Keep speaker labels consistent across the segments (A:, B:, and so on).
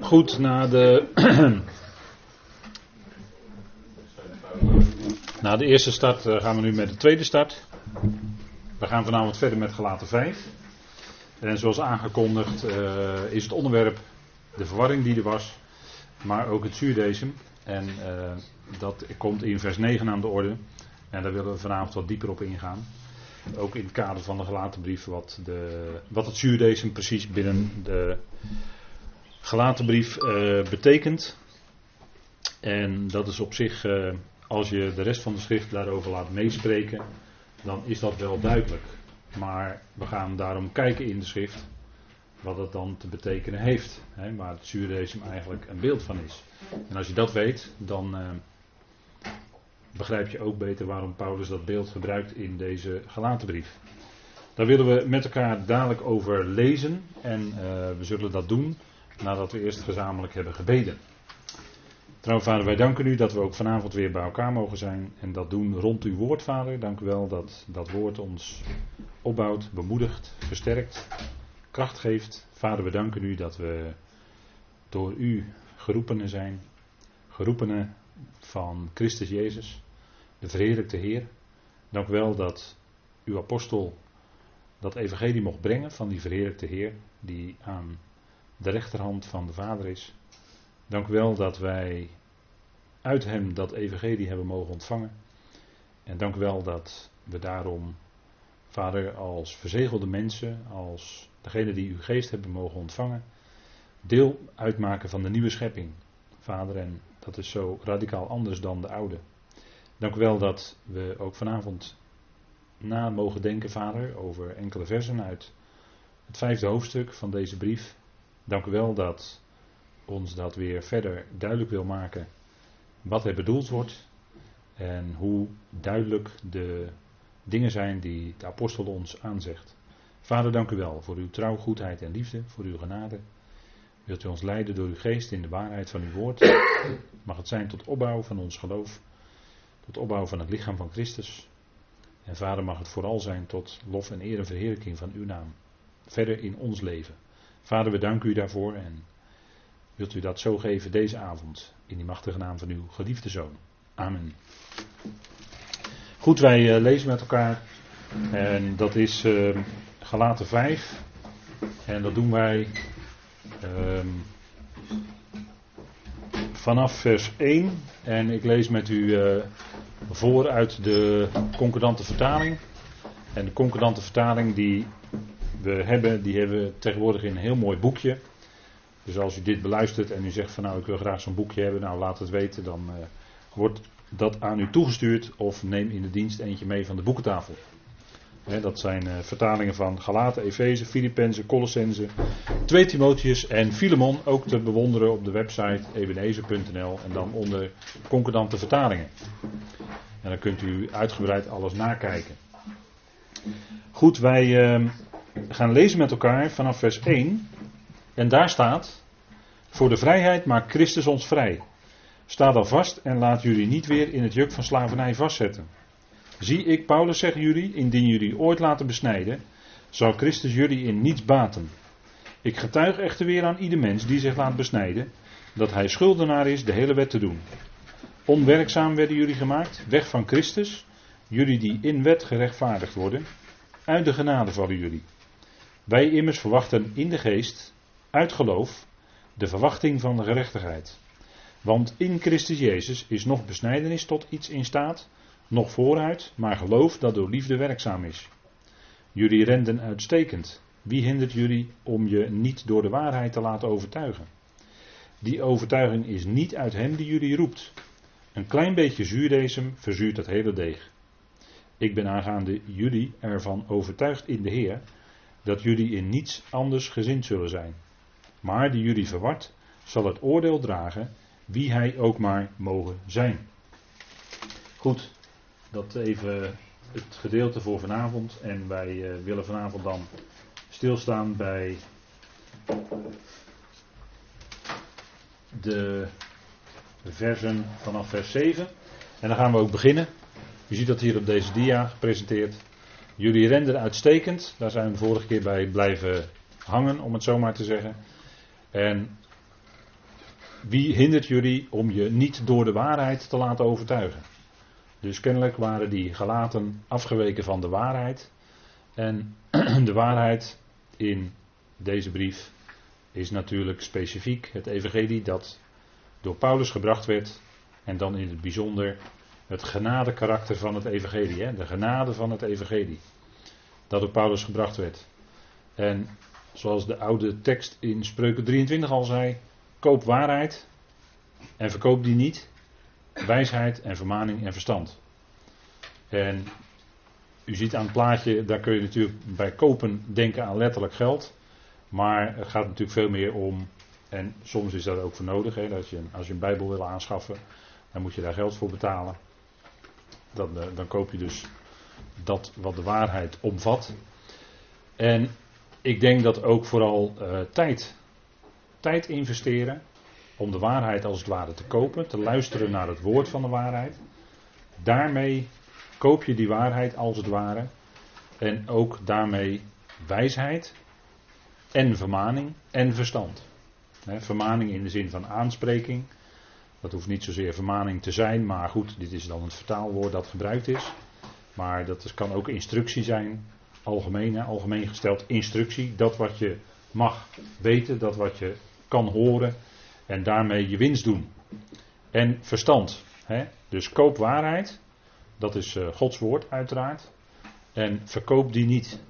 A: Goed, na de. na de eerste start eh, gaan we nu met de tweede start. We gaan vanavond verder met gelaten 5. En zoals aangekondigd uh, is het onderwerp de verwarring die er was, maar ook het zuurdesem. En uh, dat komt in vers 9 aan de orde. En daar willen we vanavond wat dieper op ingaan. Ook in het kader van de gelaten brief, wat, de, wat het zuurdesem precies binnen de gelaten brief uh, betekent. En dat is op zich, uh, als je de rest van de schrift daarover laat meespreken, dan is dat wel duidelijk. Maar we gaan daarom kijken in de schrift wat het dan te betekenen heeft. Hè, waar het zuurdesem eigenlijk een beeld van is. En als je dat weet, dan uh, begrijp je ook beter waarom Paulus dat beeld gebruikt in deze gelaten brief. Daar willen we met elkaar dadelijk over lezen en we zullen dat doen nadat we eerst gezamenlijk hebben gebeden. Trouw vader, wij danken u dat we ook vanavond weer bij elkaar mogen zijn en dat doen rond uw woord, vader. Dank u wel dat dat woord ons opbouwt, bemoedigt, versterkt, kracht geeft. Vader, we danken u dat we door u geroepenen zijn, geroepenen van Christus Jezus, de verheerlijkte Heer. Dank u wel dat uw apostel dat evangelie mocht brengen van die verheerlijkte Heer, die aan de rechterhand van de Vader is. Dank u wel dat wij uit Hem dat evangelie hebben mogen ontvangen. En dank u wel dat we daarom, Vader, als verzegelde mensen, als degene die uw geest hebben mogen ontvangen, deel uitmaken van de nieuwe schepping. Vader, en dat is zo radicaal anders dan de oude. Dank u wel dat we ook vanavond na mogen denken, Vader, over enkele versen uit het vijfde hoofdstuk van deze brief. Dank u wel dat ons dat weer verder duidelijk wil maken wat er bedoeld wordt en hoe duidelijk de dingen zijn die de apostel ons aanzegt. Vader, dank u wel voor uw trouw, goedheid en liefde, voor uw genade. Wilt u ons leiden door uw geest in de waarheid van uw woord? Mag het zijn tot opbouw van ons geloof, tot opbouw van het lichaam van Christus. En vader, mag het vooral zijn tot lof en eer en verheerlijking van uw naam. Verder in ons leven. Vader, we danken u daarvoor en wilt u dat zo geven deze avond in die machtige naam van uw geliefde zoon. Amen. Goed, wij uh, lezen met elkaar en dat is uh, Galaten 5 en dat doen wij uh, vanaf vers 1 en ik lees met u uh, voor uit de concordante vertaling. En de concordante vertaling die we hebben, die hebben we tegenwoordig in een heel mooi boekje. Dus als u dit beluistert en u zegt van nou ik wil graag zo'n boekje hebben, nou laat het weten, dan uh, wordt dat aan u toegestuurd of neem in de dienst eentje mee van de boekentafel. Dat zijn uh, vertalingen van Galaten, Efeze, Filippenzen, Colossense, 2 Timotheus en Filemon, ook te bewonderen op de website ebenezer.nl en dan onder concordante vertalingen. En dan kunt u uitgebreid alles nakijken. Goed, wij uh, gaan lezen met elkaar vanaf vers 1. En daar staat: Voor de vrijheid maakt Christus ons vrij. Sta dan vast en laat jullie niet weer in het juk van slavernij vastzetten. Zie ik, Paulus, zeggen jullie, indien jullie ooit laten besnijden, zal Christus jullie in niets baten. Ik getuig echter weer aan ieder mens die zich laat besnijden, dat hij schuldenaar is de hele wet te doen. Onwerkzaam werden jullie gemaakt, weg van Christus, jullie die in wet gerechtvaardigd worden, uit de genade vallen jullie. Wij immers verwachten in de geest, uit geloof, de verwachting van de gerechtigheid. Want in Christus Jezus is nog besnijdenis tot iets in staat, nog vooruit, maar geloof dat door liefde werkzaam is. Jullie renden uitstekend. Wie hindert jullie om je niet door de waarheid te laten overtuigen? Die overtuiging is niet uit hem die jullie roept. Een klein beetje zuurdesem verzuurt het hele deeg. Ik ben aangaande jullie ervan overtuigd in de Heer dat jullie in niets anders gezind zullen zijn. Maar die jullie verward, zal het oordeel dragen, wie hij ook maar mogen zijn. Goed, dat even het gedeelte voor vanavond. En wij uh, willen vanavond dan stilstaan bij de versen vanaf vers 7. En dan gaan we ook beginnen. U ziet dat hier op deze dia gepresenteerd. Jullie renden uitstekend. Daar zijn we vorige keer bij blijven hangen, om het zo maar te zeggen. En wie hindert jullie om je niet door de waarheid te laten overtuigen? Dus kennelijk waren die gelaten afgeweken van de waarheid. En de waarheid in deze brief is natuurlijk specifiek het evangelie dat door Paulus gebracht werd. En dan in het bijzonder het genade karakter van het evangelie. Hè? De genade van het evangelie. Dat door Paulus gebracht werd. En zoals de oude tekst in Spreuken 23 al zei. Koop waarheid en verkoop die niet. Wijsheid en vermaning en verstand. En u ziet aan het plaatje, daar kun je natuurlijk bij kopen denken aan letterlijk geld. Maar het gaat natuurlijk veel meer om, en soms is dat ook voor nodig, hè, dat je, als je een Bijbel wil aanschaffen, dan moet je daar geld voor betalen. Dan, eh, dan koop je dus dat wat de waarheid omvat. En ik denk dat ook vooral uh, tijd, tijd investeren om de waarheid als het ware te kopen, te luisteren naar het woord van de waarheid. Daarmee koop je die waarheid als het ware. En ook daarmee wijsheid en vermaning en verstand. vermaning in de zin van aanspreking. Dat hoeft niet zozeer vermaning te zijn, maar goed, dit is dan het vertaalwoord dat gebruikt is. Maar dat kan ook instructie zijn, algemeen, algemeen gesteld instructie. Dat wat je mag weten, dat wat je kan horen en daarmee je winst doen. En verstand. Dus koop waarheid, dat is uh, Gods woord uiteraard. En verkoop die niet.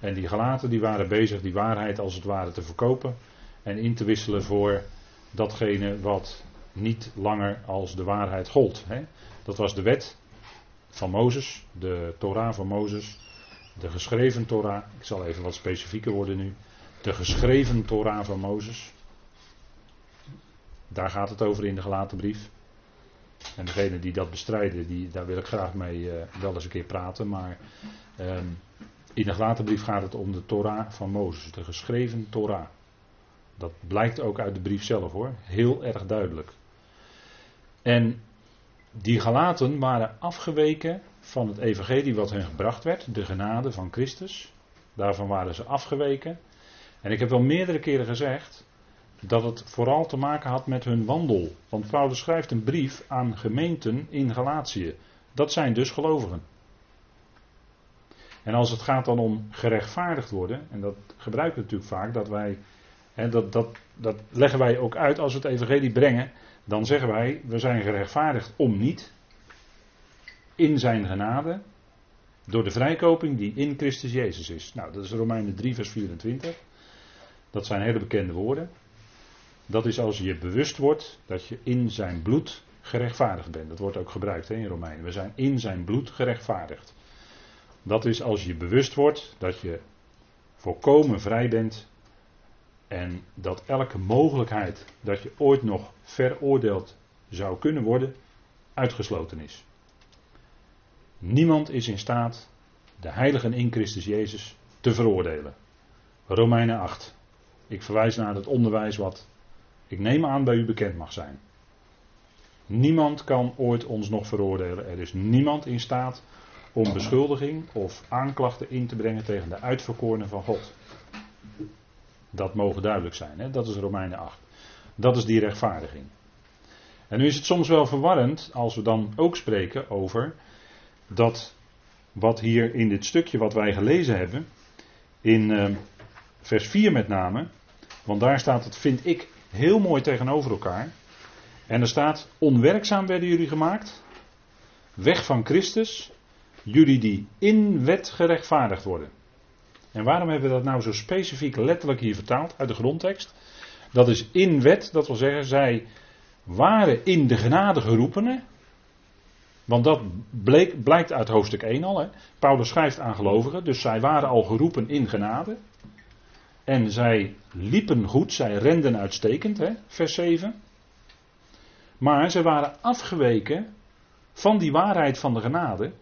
A: En die gelaten die waren bezig die waarheid als het ware te verkopen. En in te wisselen voor datgene wat niet langer als de waarheid gold. Hè. Dat was de wet van Mozes, de Torah van Mozes. De geschreven Torah, ik zal even wat specifieker worden nu. De geschreven Torah van Mozes. Daar gaat het over in de gelaten brief. En degene die dat bestrijden, die, daar wil ik graag mee uh, wel eens een keer praten. Maar um, in de gelaten brief gaat het om de Torah van Mozes, de geschreven Torah. Dat blijkt ook uit de brief zelf hoor, heel erg duidelijk. En die gelaten waren afgeweken van het evangelie wat hen gebracht werd, de genade van Christus. Daarvan waren ze afgeweken. En ik heb wel meerdere keren gezegd, dat het vooral te maken had met hun wandel. Want Paulus schrijft een brief aan gemeenten in Galatië. Dat zijn dus gelovigen. En als het gaat dan om gerechtvaardigd worden, en dat gebruiken we natuurlijk vaak, dat wij, en dat, dat, dat leggen wij ook uit als we het evangelie brengen, dan zeggen wij, we zijn gerechtvaardigd om niet, in zijn genade, door de vrijkoping die in Christus Jezus is. Nou, dat is Romeinen 3, vers 24. Dat zijn hele bekende woorden. Dat is als je bewust wordt dat je in zijn bloed gerechtvaardigd bent. Dat wordt ook gebruikt in Romeinen. We zijn in zijn bloed gerechtvaardigd. Dat is als je bewust wordt dat je volkomen vrij bent en dat elke mogelijkheid dat je ooit nog veroordeeld zou kunnen worden, uitgesloten is. Niemand is in staat de heiligen in Christus Jezus te veroordelen. Romeinen 8. Ik verwijs naar het onderwijs wat ik neem aan bij u bekend mag zijn. Niemand kan ooit ons nog veroordelen. Er is niemand in staat om beschuldiging of aanklachten in te brengen tegen de uitverkorenen van God. Dat mogen duidelijk zijn. Hè? Dat is Romeinen 8. Dat is die rechtvaardiging. En nu is het soms wel verwarrend als we dan ook spreken over dat wat hier in dit stukje wat wij gelezen hebben, in uh, vers 4 met name, want daar staat het, vind ik, heel mooi tegenover elkaar. En er staat: Onwerkzaam werden jullie gemaakt, weg van Christus, jullie die in wet gerechtvaardigd worden. En waarom hebben we dat nou zo specifiek letterlijk hier vertaald uit de grondtekst? Dat is in wet, dat wil zeggen, zij waren in de genade geroepenen. Want dat bleek, blijkt uit hoofdstuk 1 al. Hè. Paulus schrijft aan gelovigen, dus zij waren al geroepen in genade. En zij liepen goed, zij renden uitstekend, hè, vers 7. Maar ze waren afgeweken van die waarheid van de genade.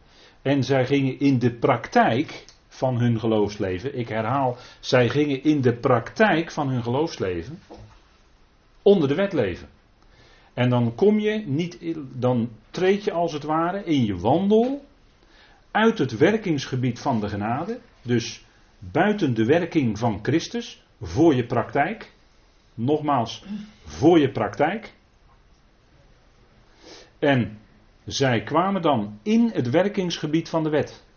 A: En zij gingen in de praktijk van hun geloofsleven, ik herhaal, zij gingen in de praktijk van hun geloofsleven onder de wet leven. En dan kom je niet, dan treed je als het ware in je wandel uit het werkingsgebied van de genade. Dus buiten de werking van Christus voor je praktijk. nogmaals voor je praktijk. En zij kwamen dan in het werkingsgebied van de wet.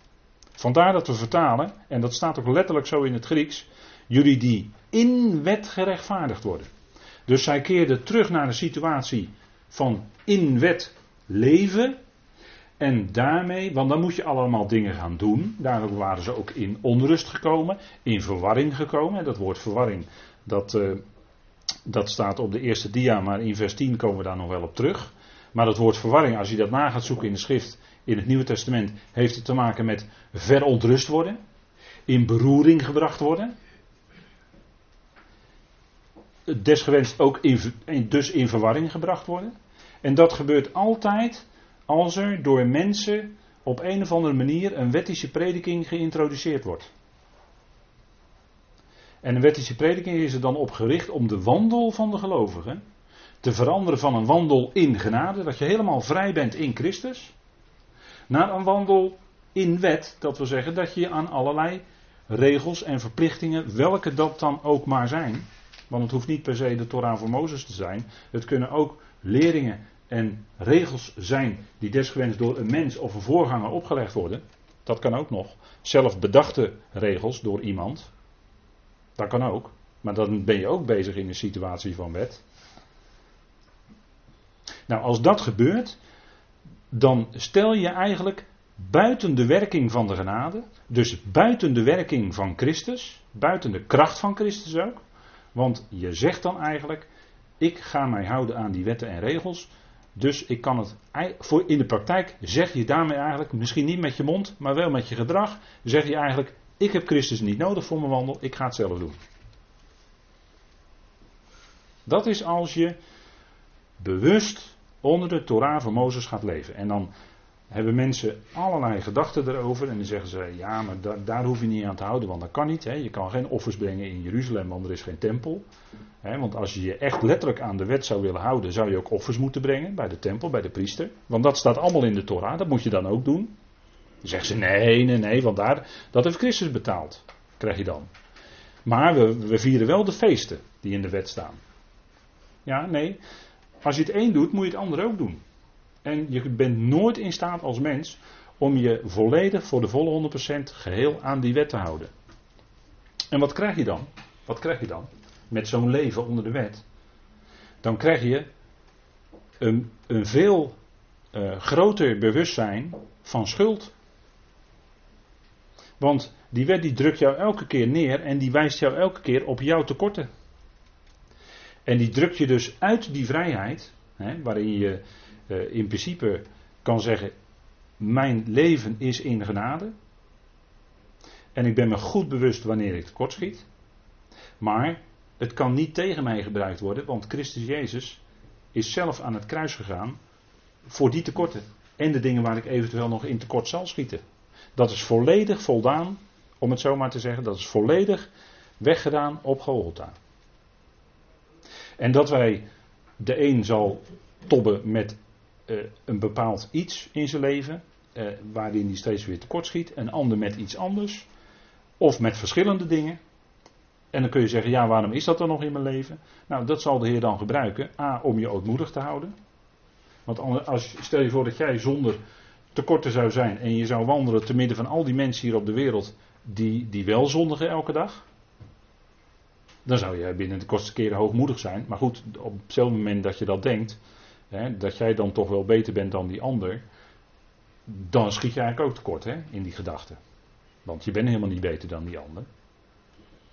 A: Vandaar dat we vertalen, en dat staat ook letterlijk zo in het Grieks, jullie die in wet gerechtvaardigd worden. Dus zij keerden terug naar de situatie van in wet leven. En daarmee, want dan moet je allemaal dingen gaan doen. Daarom waren ze ook in onrust gekomen, in verwarring gekomen. Dat woord verwarring, dat, uh, dat staat op de eerste dia, maar in vers 10 komen we daar nog wel op terug. Maar dat woord verwarring, als je dat na gaat zoeken in de schrift, in het Nieuwe Testament, heeft het te maken met verontrust worden, in beroering gebracht worden. Desgewenst ook in, dus in verwarring gebracht worden. En dat gebeurt altijd als er door mensen op een of andere manier een wettische prediking geïntroduceerd wordt. En een wettische prediking is er dan op gericht om de wandel van de gelovigen te veranderen van een wandel in genade, dat je helemaal vrij bent in Christus, naar een wandel in wet, dat wil zeggen dat je aan allerlei regels en verplichtingen, welke dat dan ook maar zijn, want het hoeft niet per se de Torah voor Mozes te zijn, het kunnen ook leringen en regels zijn die desgewenst door een mens of een voorganger opgelegd worden, dat kan ook nog. Zelf bedachte regels door iemand, dat kan ook. Maar dan ben je ook bezig in een situatie van wet. Nou, als dat gebeurt, dan stel je eigenlijk buiten de werking van de genade, dus buiten de werking van Christus, buiten de kracht van Christus ook. Want je zegt dan eigenlijk, ik ga mij houden aan die wetten en regels, dus ik kan het, voor in de praktijk zeg je daarmee eigenlijk, misschien niet met je mond, maar wel met je gedrag, zeg je eigenlijk, ik heb Christus niet nodig voor mijn wandel, ik ga het zelf doen. Dat is als je bewust onder de Torah van Mozes gaat leven. En dan hebben mensen allerlei gedachten erover. En dan zeggen ze: ja, maar daar hoef je niet aan te houden, want dat kan niet. Hè. Je kan geen offers brengen in Jeruzalem, want er is geen tempel. Hè, want als je je echt letterlijk aan de wet zou willen houden, zou je ook offers moeten brengen bij de tempel, bij de priester. Want dat staat allemaal in de Torah, dat moet je dan ook doen. Dan zeggen ze: nee, nee, nee, want daar, dat heeft Christus betaald. Krijg je dan. Maar we, we vieren wel de feesten die in de wet staan. Ja, nee. Als je het een doet, moet je het ander ook doen. En je bent nooit in staat als mens om je volledig voor de volle 100% geheel aan die wet te houden. En wat krijg je dan? Wat krijg je dan? Met zo'n leven onder de wet. Dan krijg je een, een veel uh, groter bewustzijn van schuld. Want die wet die drukt jou elke keer neer en die wijst jou elke keer op jouw tekorten. En die drukt je dus uit die vrijheid, hè, waarin je uh, in principe kan zeggen: Mijn leven is in genade. En ik ben me goed bewust wanneer ik tekortschiet. Maar het kan niet tegen mij gebruikt worden, want Christus Jezus is zelf aan het kruis gegaan voor die tekorten. En de dingen waar ik eventueel nog in tekort zal schieten. Dat is volledig voldaan, om het zo maar te zeggen, dat is volledig weggedaan op Golgotha. En dat wij, de een zal tobben met uh, een bepaald iets in zijn leven, uh, waarin hij steeds weer tekortschiet, een ander met iets anders, of met verschillende dingen. En dan kun je zeggen, ja, waarom is dat dan nog in mijn leven? Nou, dat zal de Heer dan gebruiken. A, om je ootmoedig te houden. Want als, stel je voor dat jij zonder tekorten zou zijn en je zou wandelen te midden van al die mensen hier op de wereld die, die wel zondigen elke dag. Dan zou je binnen de kortste keren hoogmoedig zijn. Maar goed, op hetzelfde moment dat je dat denkt, hè, dat jij dan toch wel beter bent dan die ander, dan schiet je eigenlijk ook tekort hè, in die gedachte. Want je bent helemaal niet beter dan die ander.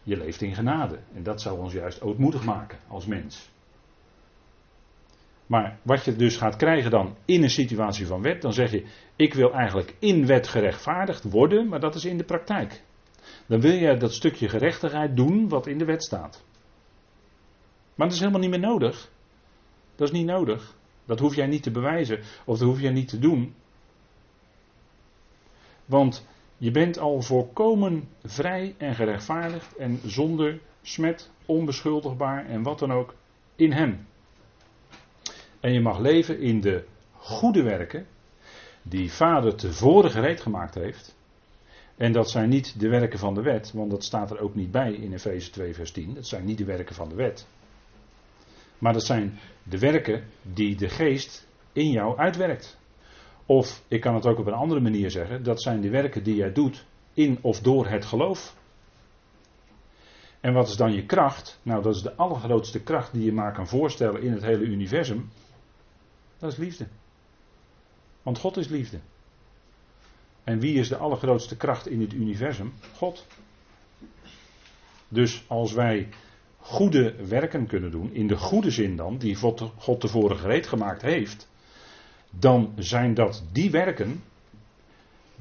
A: Je leeft in genade. En dat zou ons juist ootmoedig maken als mens. Maar wat je dus gaat krijgen dan in een situatie van wet, dan zeg je: Ik wil eigenlijk in wet gerechtvaardigd worden, maar dat is in de praktijk dan wil je dat stukje gerechtigheid doen wat in de wet staat. Maar dat is helemaal niet meer nodig. Dat is niet nodig. Dat hoef jij niet te bewijzen of dat hoef jij niet te doen. Want je bent al volkomen vrij en gerechtvaardigd en zonder smet, onbeschuldigbaar en wat dan ook in Hem. En je mag leven in de goede werken die Vader tevoren gereed gemaakt heeft en dat zijn niet de werken van de wet, want dat staat er ook niet bij in Efeze 2, vers 10. Dat zijn niet de werken van de wet. Maar dat zijn de werken die de geest in jou uitwerkt. Of ik kan het ook op een andere manier zeggen, dat zijn de werken die jij doet in of door het geloof. En wat is dan je kracht? Nou, dat is de allergrootste kracht die je maar kan voorstellen in het hele universum. Dat is liefde. Want God is liefde. En wie is de allergrootste kracht in het universum? God. Dus als wij goede werken kunnen doen, in de goede zin dan, die God tevoren gereed gemaakt heeft, dan zijn dat die werken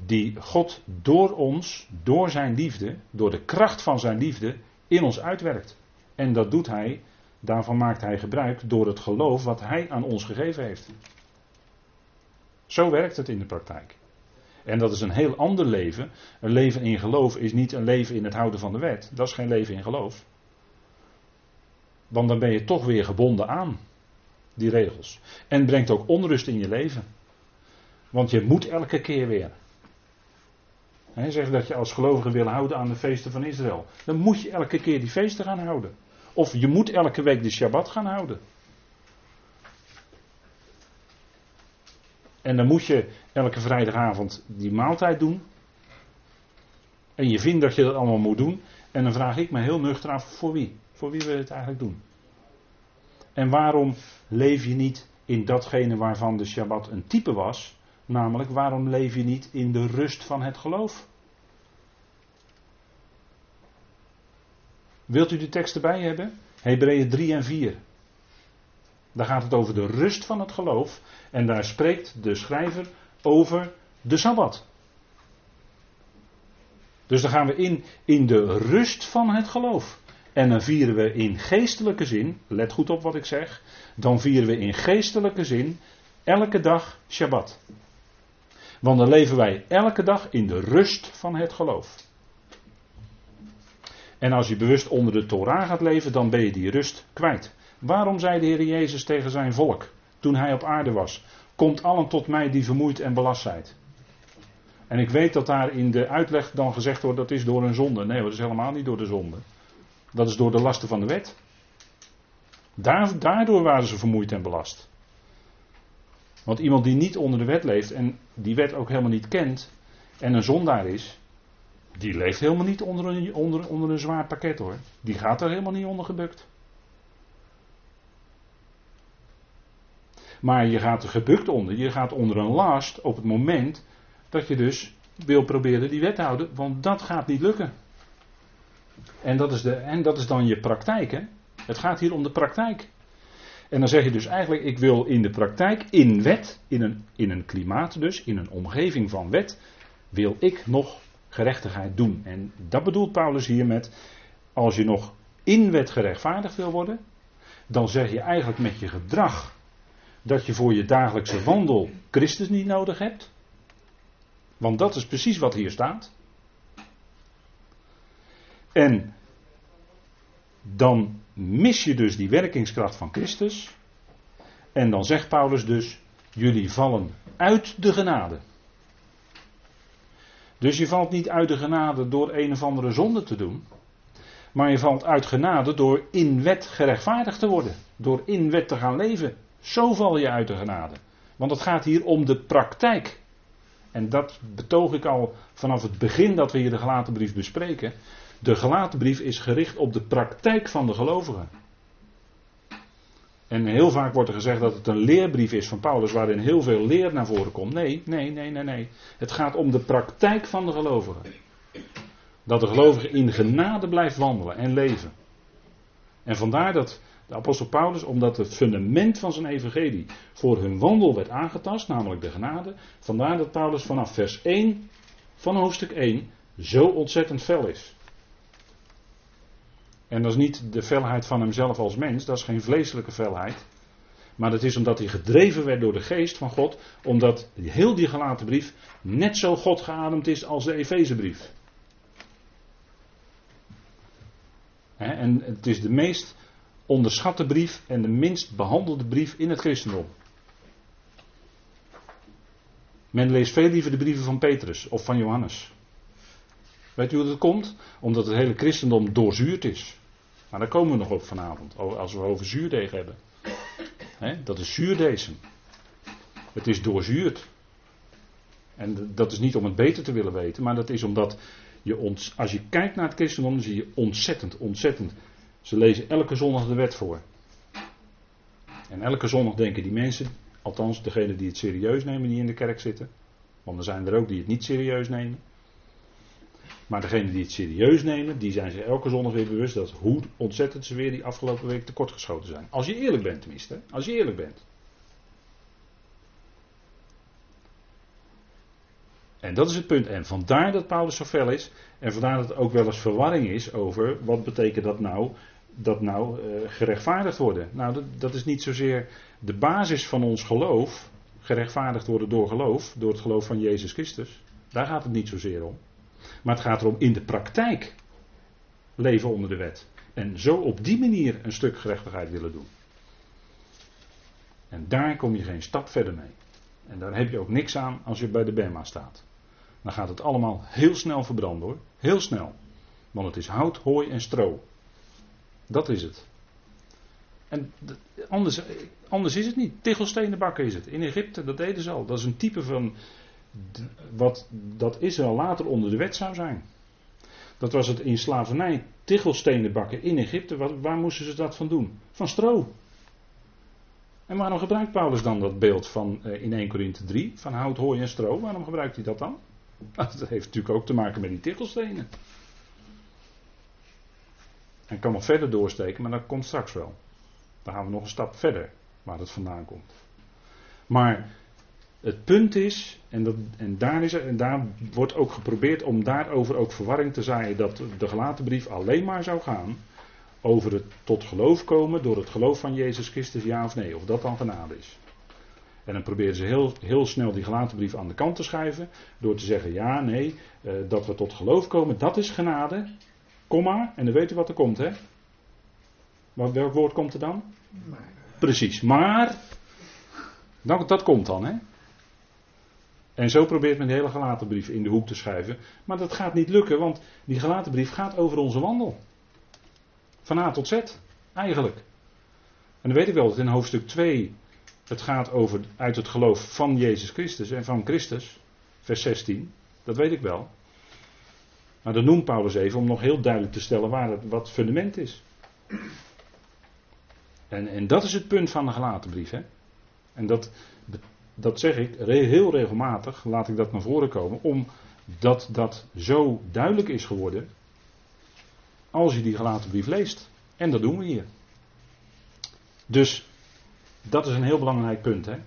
A: die God door ons, door zijn liefde, door de kracht van zijn liefde, in ons uitwerkt. En dat doet hij, daarvan maakt hij gebruik door het geloof wat hij aan ons gegeven heeft. Zo werkt het in de praktijk. En dat is een heel ander leven. Een leven in geloof is niet een leven in het houden van de wet. Dat is geen leven in geloof. Want dan ben je toch weer gebonden aan die regels. En brengt ook onrust in je leven. Want je moet elke keer weer. Zegt dat je als gelovige wil houden aan de feesten van Israël. Dan moet je elke keer die feesten gaan houden. Of je moet elke week de Shabbat gaan houden. En dan moet je elke vrijdagavond die maaltijd doen. En je vindt dat je dat allemaal moet doen. En dan vraag ik me heel nuchter af voor wie? Voor wie wil je het eigenlijk doen? En waarom leef je niet in datgene waarvan de Shabbat een type was? Namelijk, waarom leef je niet in de rust van het geloof? Wilt u de tekst erbij hebben? Hebreeën 3 en 4. Daar gaat het over de rust van het geloof. En daar spreekt de schrijver over de Sabbat. Dus dan gaan we in, in de rust van het geloof. En dan vieren we in geestelijke zin, let goed op wat ik zeg, dan vieren we in geestelijke zin elke dag Shabbat. Want dan leven wij elke dag in de rust van het geloof. En als je bewust onder de Torah gaat leven, dan ben je die rust kwijt. Waarom zei de Heer Jezus tegen zijn volk toen hij op aarde was: Komt allen tot mij die vermoeid en belast zijn. En ik weet dat daar in de uitleg dan gezegd wordt dat is door een zonde. Nee, dat is helemaal niet door de zonde. Dat is door de lasten van de wet. Daardoor waren ze vermoeid en belast. Want iemand die niet onder de wet leeft en die wet ook helemaal niet kent en een zondaar is, die leeft helemaal niet onder een, onder, onder een zwaar pakket hoor. Die gaat er helemaal niet onder gebukt. Maar je gaat er gebukt onder. Je gaat onder een last op het moment dat je dus wil proberen die wet te houden. Want dat gaat niet lukken. En dat is, de, en dat is dan je praktijk. Hè? Het gaat hier om de praktijk. En dan zeg je dus eigenlijk, ik wil in de praktijk, in wet, in een, in een klimaat dus, in een omgeving van wet, wil ik nog gerechtigheid doen. En dat bedoelt Paulus hier met, als je nog in wet gerechtvaardigd wil worden, dan zeg je eigenlijk met je gedrag dat je voor je dagelijkse wandel Christus niet nodig hebt. Want dat is precies wat hier staat. En dan mis je dus die werkingskracht van Christus. En dan zegt Paulus dus: jullie vallen uit de genade. Dus je valt niet uit de genade door een of andere zonde te doen. Maar je valt uit genade door in wet gerechtvaardigd te worden. Door in wet te gaan leven. Zo val je uit de genade. Want het gaat hier om de praktijk. En dat betoog ik al vanaf het begin dat we hier de gelaten brief bespreken. De gelaten brief is gericht op de praktijk van de gelovigen. En heel vaak wordt er gezegd dat het een leerbrief is van Paulus waarin heel veel leer naar voren komt. Nee, nee, nee, nee, nee. Het gaat om de praktijk van de gelovigen. Dat de gelovige in genade blijft wandelen en leven. En vandaar dat de apostel Paulus, omdat het fundament van zijn evangelie voor hun wandel werd aangetast, namelijk de genade, vandaar dat Paulus vanaf vers 1 van hoofdstuk 1 zo ontzettend fel is. En dat is niet de felheid van hemzelf als mens, dat is geen vleeselijke felheid. Maar dat is omdat hij gedreven werd door de geest van God, omdat heel die gelaten brief net zo God geademd is als de Efezebrief. En het is de meest onderschatte brief en de minst behandelde brief in het christendom. Men leest veel liever de brieven van Petrus of van Johannes. Weet u hoe dat komt? Omdat het hele christendom doorzuurd is. Maar daar komen we nog op vanavond, als we over zuurdeeg hebben. Dat is zuurdesem. Het is doorzuurd. En dat is niet om het beter te willen weten, maar dat is omdat je als je kijkt naar het christendom, dan zie je ontzettend, ontzettend. Ze lezen elke zondag de wet voor. En elke zondag denken die mensen, althans degenen die het serieus nemen, die in de kerk zitten. Want er zijn er ook die het niet serieus nemen. Maar degenen die het serieus nemen, die zijn zich elke zondag weer bewust dat hoe ontzettend ze weer die afgelopen week tekortgeschoten zijn. Als je eerlijk bent tenminste, als je eerlijk bent. En dat is het punt. En vandaar dat Paulus zo fel is. En vandaar dat er ook wel eens verwarring is over wat betekent dat nou, dat nou uh, gerechtvaardigd worden. Nou, dat, dat is niet zozeer de basis van ons geloof. Gerechtvaardigd worden door geloof, door het geloof van Jezus Christus. Daar gaat het niet zozeer om. Maar het gaat erom in de praktijk leven onder de wet. En zo op die manier een stuk gerechtigheid willen doen. En daar kom je geen stap verder mee. En daar heb je ook niks aan als je bij de Bema staat. Dan gaat het allemaal heel snel verbranden hoor. Heel snel. Want het is hout, hooi en stro. Dat is het. En anders, anders is het niet. Tichelstenen bakken is het. In Egypte, dat deden ze al. Dat is een type van wat dat Israël later onder de wet zou zijn. Dat was het in slavernij tichelstenen bakken in Egypte. Waar, moesten ze dat van doen? Van stro. En waarom gebruikt Paulus dan dat beeld van uh, in 1 Korinthe 3 van hout, hooi en stro? Waarom gebruikt hij dat dan? Dat heeft natuurlijk ook te maken met die tichelstenen. En kan nog verder doorsteken, maar dat komt straks wel. Dan gaan we nog een stap verder waar het vandaan komt. Maar het punt is, en, dat, en, daar is en daar wordt ook geprobeerd om daarover ook verwarring te zaaien, dat de gelaten brief alleen maar zou gaan over het tot geloof komen door het geloof van Jezus Christus, ja of nee, of dat dan genade is. En dan proberen ze heel, heel snel die gelaten brief aan de kant te schuiven, door te zeggen ja, nee, eh, dat we tot geloof komen, dat is genade, komma, en dan weet u wat er komt, hè? Welk woord komt er dan? Maar. Precies, maar, dat, dat komt dan, hè? En zo probeert men de hele gelaten brief in de hoek te schuiven. Maar dat gaat niet lukken, want die gelaten brief gaat over onze wandel. Van A tot Z, eigenlijk. En dan weet ik wel dat in hoofdstuk 2 het gaat over uit het geloof van Jezus Christus en van Christus, vers 16. Dat weet ik wel. Maar dat noemt Paulus even om nog heel duidelijk te stellen waar het, wat fundament is. En, en dat is het punt van de gelaten brief. Hè? En dat, dat zeg ik heel regelmatig, laat ik dat naar voren komen, omdat dat zo duidelijk is geworden als je die gelaten brief leest. En dat doen we hier. Dus dat is een heel belangrijk punt. Hè?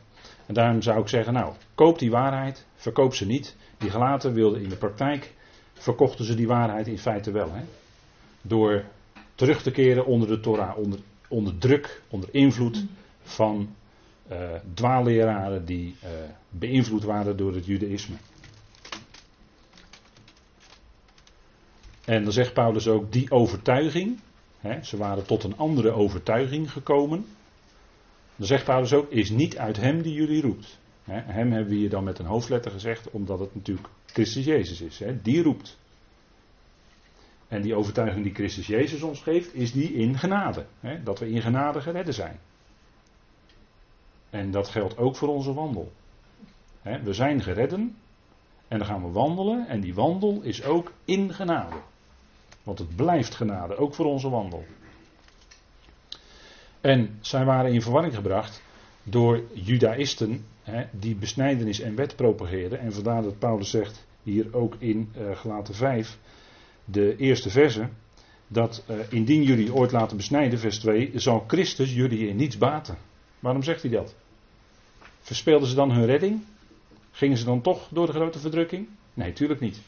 A: En daarom zou ik zeggen, nou, koop die waarheid, verkoop ze niet. Die gelaten wilden in de praktijk, verkochten ze die waarheid in feite wel. Hè? Door terug te keren onder de Torah, onder, druk, onder invloed van uh, dwaalleraren die uh, beïnvloed waren door het judaïsme. En dan zegt Paulus ook die overtuiging. Hè, ze waren tot een andere overtuiging gekomen. Dan zegt Paulus ook, is niet uit hem die jullie roept. Hè, hem hebben we hier dan met een hoofdletter gezegd, omdat het natuurlijk Christus Jezus is. Hè, die roept. En die overtuiging die Christus Jezus ons geeft, is die in genade. Hè, dat we in genade geredden zijn. En dat geldt ook voor onze wandel. we zijn geredden en dan gaan we wandelen en die wandel is ook in genade. Want het blijft genade, ook voor onze wandel. En zij waren in verwarring gebracht door judaïsten die besnijdenis en wet propageerden. En vandaar dat Paulus zegt hier ook in uh, Gelaten 5, de eerste verse, dat uh, indien jullie ooit laten besnijden, vers 2, zal Christus jullie in niets baten. Waarom zegt hij dat? Verspeelden ze dan hun redding? Gingen ze dan toch door de grote verdrukking? Nee, tuurlijk niet.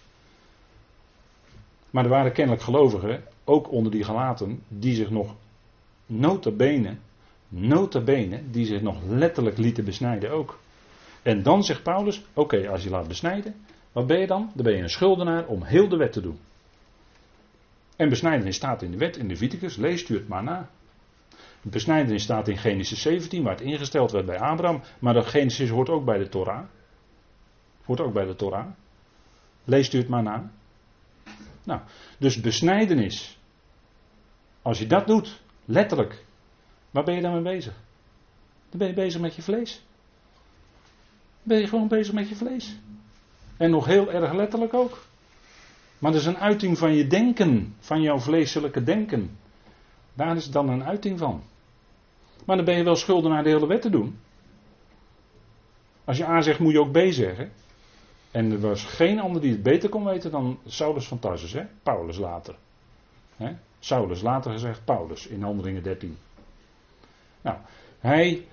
A: Maar er waren kennelijk gelovigen, ook onder die gelaten, die zich nog nota bene, nota bene, die zich nog letterlijk lieten besnijden ook. En dan zegt Paulus, oké, als je laat besnijden, wat ben je dan? Dan ben je een schuldenaar om heel de wet te doen. En besnijdenis staat in de wet, in de Viticus, leest u het maar na. Besnijdenis staat in Genesis 17, waar het ingesteld werd bij Abraham. Maar dat Genesis hoort ook bij de Torah. Hoort ook bij de Torah. Leest u het maar na. Nou, dus besnijdenis. Als je dat doet, letterlijk, waar ben je dan mee bezig? Dan ben je bezig met je vlees. Dan ben je gewoon bezig met je vlees. En nog heel erg letterlijk ook. Maar dat is een uiting van je denken, van jouw vleeselijke denken. Daar is dan een uiting van. Maar dan ben je wel schuldig naar de hele wet te doen. Als je A zegt, moet je ook B zeggen. En er was geen ander die het beter kon weten dan Saulus van Tarsus, hè? Paulus later. Hè? Saulus later gezegd Paulus in Handelingen 13. Nou, hij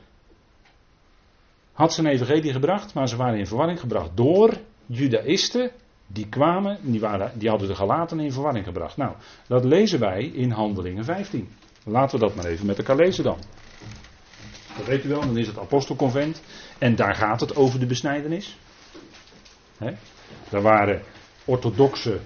A: had zijn evangelie gebracht, maar ze waren in verwarring gebracht door judaïsten die kwamen, die, waren, die hadden de gelaten in verwarring gebracht. Nou, dat lezen wij in Handelingen 15. Laten we dat maar even met elkaar lezen dan. Dat weet u wel, dan is het apostelconvent. En daar gaat het over de besnijdenis. Daar waren orthodoxe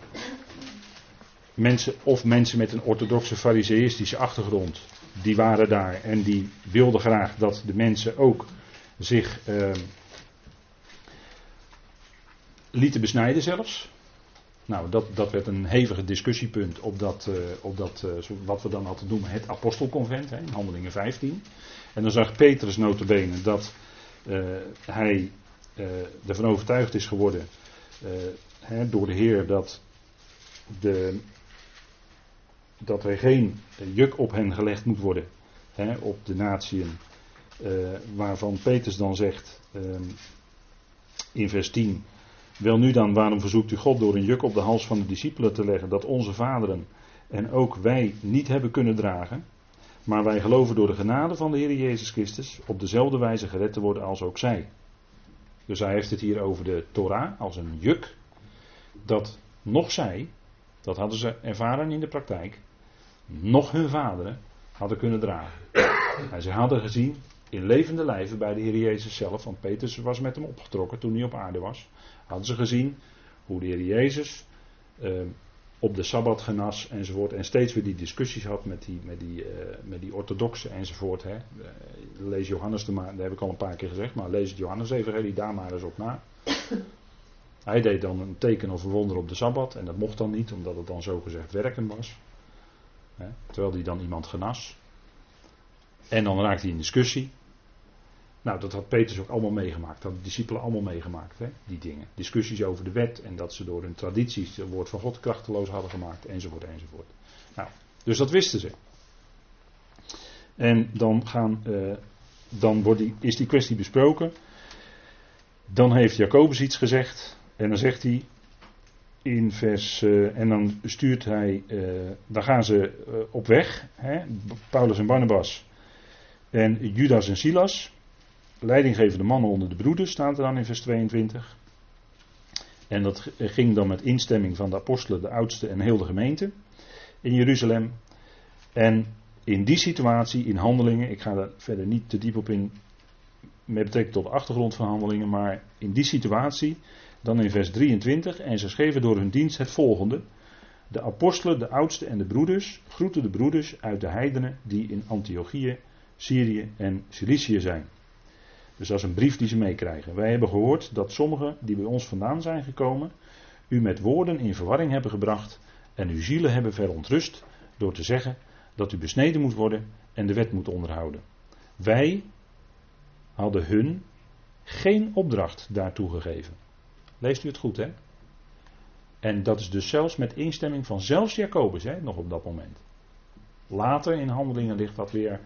A: mensen of mensen met een orthodoxe fariseïstische achtergrond. Die waren daar en die wilden graag dat de mensen ook zich uh, lieten besnijden zelfs. Nou, dat, dat werd een hevige discussiepunt op dat, uh, op dat uh, wat we dan hadden noemen het apostelconvent, hè, in handelingen 15. En dan zag Petrus notabene dat uh, hij ervan overtuigd is geworden hè, door de Heer dat, de, dat er geen juk op hen gelegd moet worden, hè, op de natieën, waarvan Petrus dan zegt ehm, in vers 10 wel nu dan, waarom verzoekt u God door een juk op de hals van de discipelen te leggen dat onze vaderen en ook wij niet hebben kunnen dragen? Maar wij geloven door de genade van de Heer Jezus Christus op dezelfde wijze gered te worden als ook zij. Dus hij heeft het hier over de Torah als een juk dat nog zij, dat hadden ze ervaren in de praktijk, nog hun vaderen hadden kunnen dragen. En ze hadden gezien in levende lijven bij de Heer Jezus zelf, want Petrus was met hem opgetrokken toen hij op aarde was. Hadden ze gezien hoe de Heer Jezus uh, op de Sabbat genas enzovoort. En steeds weer die discussies had met die, met die, uh, met die orthodoxen enzovoort. Hè. Uh, lees Johannes, de maar, dat heb ik al een paar keer gezegd, maar lees het Johannes Evangelie daar maar eens op na. Hij deed dan een teken of een wonder op de Sabbat en dat mocht dan niet, omdat het dan zogezegd werken was. Hè, terwijl hij dan iemand genas. En dan raakte hij in discussie. Nou, dat had Petrus ook allemaal meegemaakt. Dat de discipelen allemaal meegemaakt, hè, die dingen. Discussies over de wet en dat ze door hun tradities het woord van God krachteloos hadden gemaakt, enzovoort, enzovoort. Nou, dus dat wisten ze. En dan, gaan, uh, dan wordt die, is die kwestie besproken. Dan heeft Jacobus iets gezegd. En dan zegt hij in vers. Uh, en dan stuurt hij. Uh, dan gaan ze op weg. Hè, Paulus en Barnabas. En Judas en Silas leidinggevende mannen onder de broeders, staat er dan in vers 22. En dat ging dan met instemming van de apostelen, de oudste en heel de gemeente in Jeruzalem. En in die situatie, in handelingen, ik ga daar verder niet te diep op in met betrekking tot de achtergrond van handelingen, maar in die situatie, dan in vers 23, en ze schreven door hun dienst het volgende. De apostelen, de oudste en de broeders groeten de broeders uit de heidenen die in Antiochië, Syrië en Cilicië zijn. Dus dat is een brief die ze meekrijgen. Wij hebben gehoord dat sommigen die bij ons vandaan zijn gekomen, u met woorden in verwarring hebben gebracht en uw zielen hebben verontrust door te zeggen dat u besneden moet worden en de wet moet onderhouden. Wij hadden hun geen opdracht daartoe gegeven. Leest u het goed, hè? En dat is dus zelfs met instemming van zelfs Jacobus, hè, nog op dat moment. Later in handelingen ligt dat weer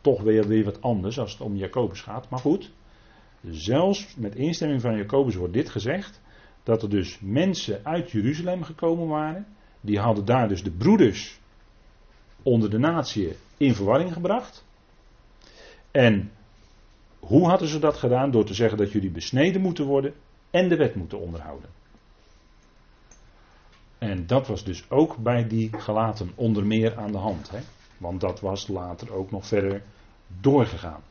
A: toch weer, weer wat anders als het om Jacobus gaat. Maar goed, zelfs met instemming van Jacobus wordt dit gezegd. Dat er dus mensen uit Jeruzalem gekomen waren. Die hadden daar dus de broeders onder de natie in verwarring gebracht. En hoe hadden ze dat gedaan? Door te zeggen dat jullie besneden moeten worden en de wet moeten onderhouden. En dat was dus ook bij die gelaten onder meer aan de hand. Hè? Want dat was later ook nog verder doorgegaan.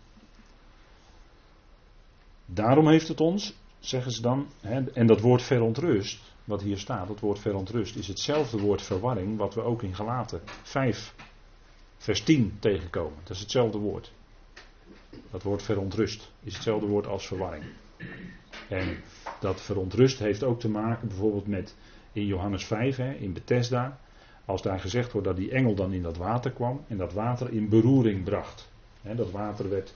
A: Daarom heeft het ons, zeggen ze dan, hè, en dat woord verontrust, wat hier staat, dat woord verontrust, is hetzelfde woord verwarring wat we ook in Galaten 5, vers 10 tegenkomen. Dat is hetzelfde woord. Dat woord verontrust is hetzelfde woord als verwarring. En dat verontrust heeft ook te maken bijvoorbeeld met in Johannes 5, hè, in Bethesda, als daar gezegd wordt dat die engel dan in dat water kwam en dat water in beroering bracht dat water werd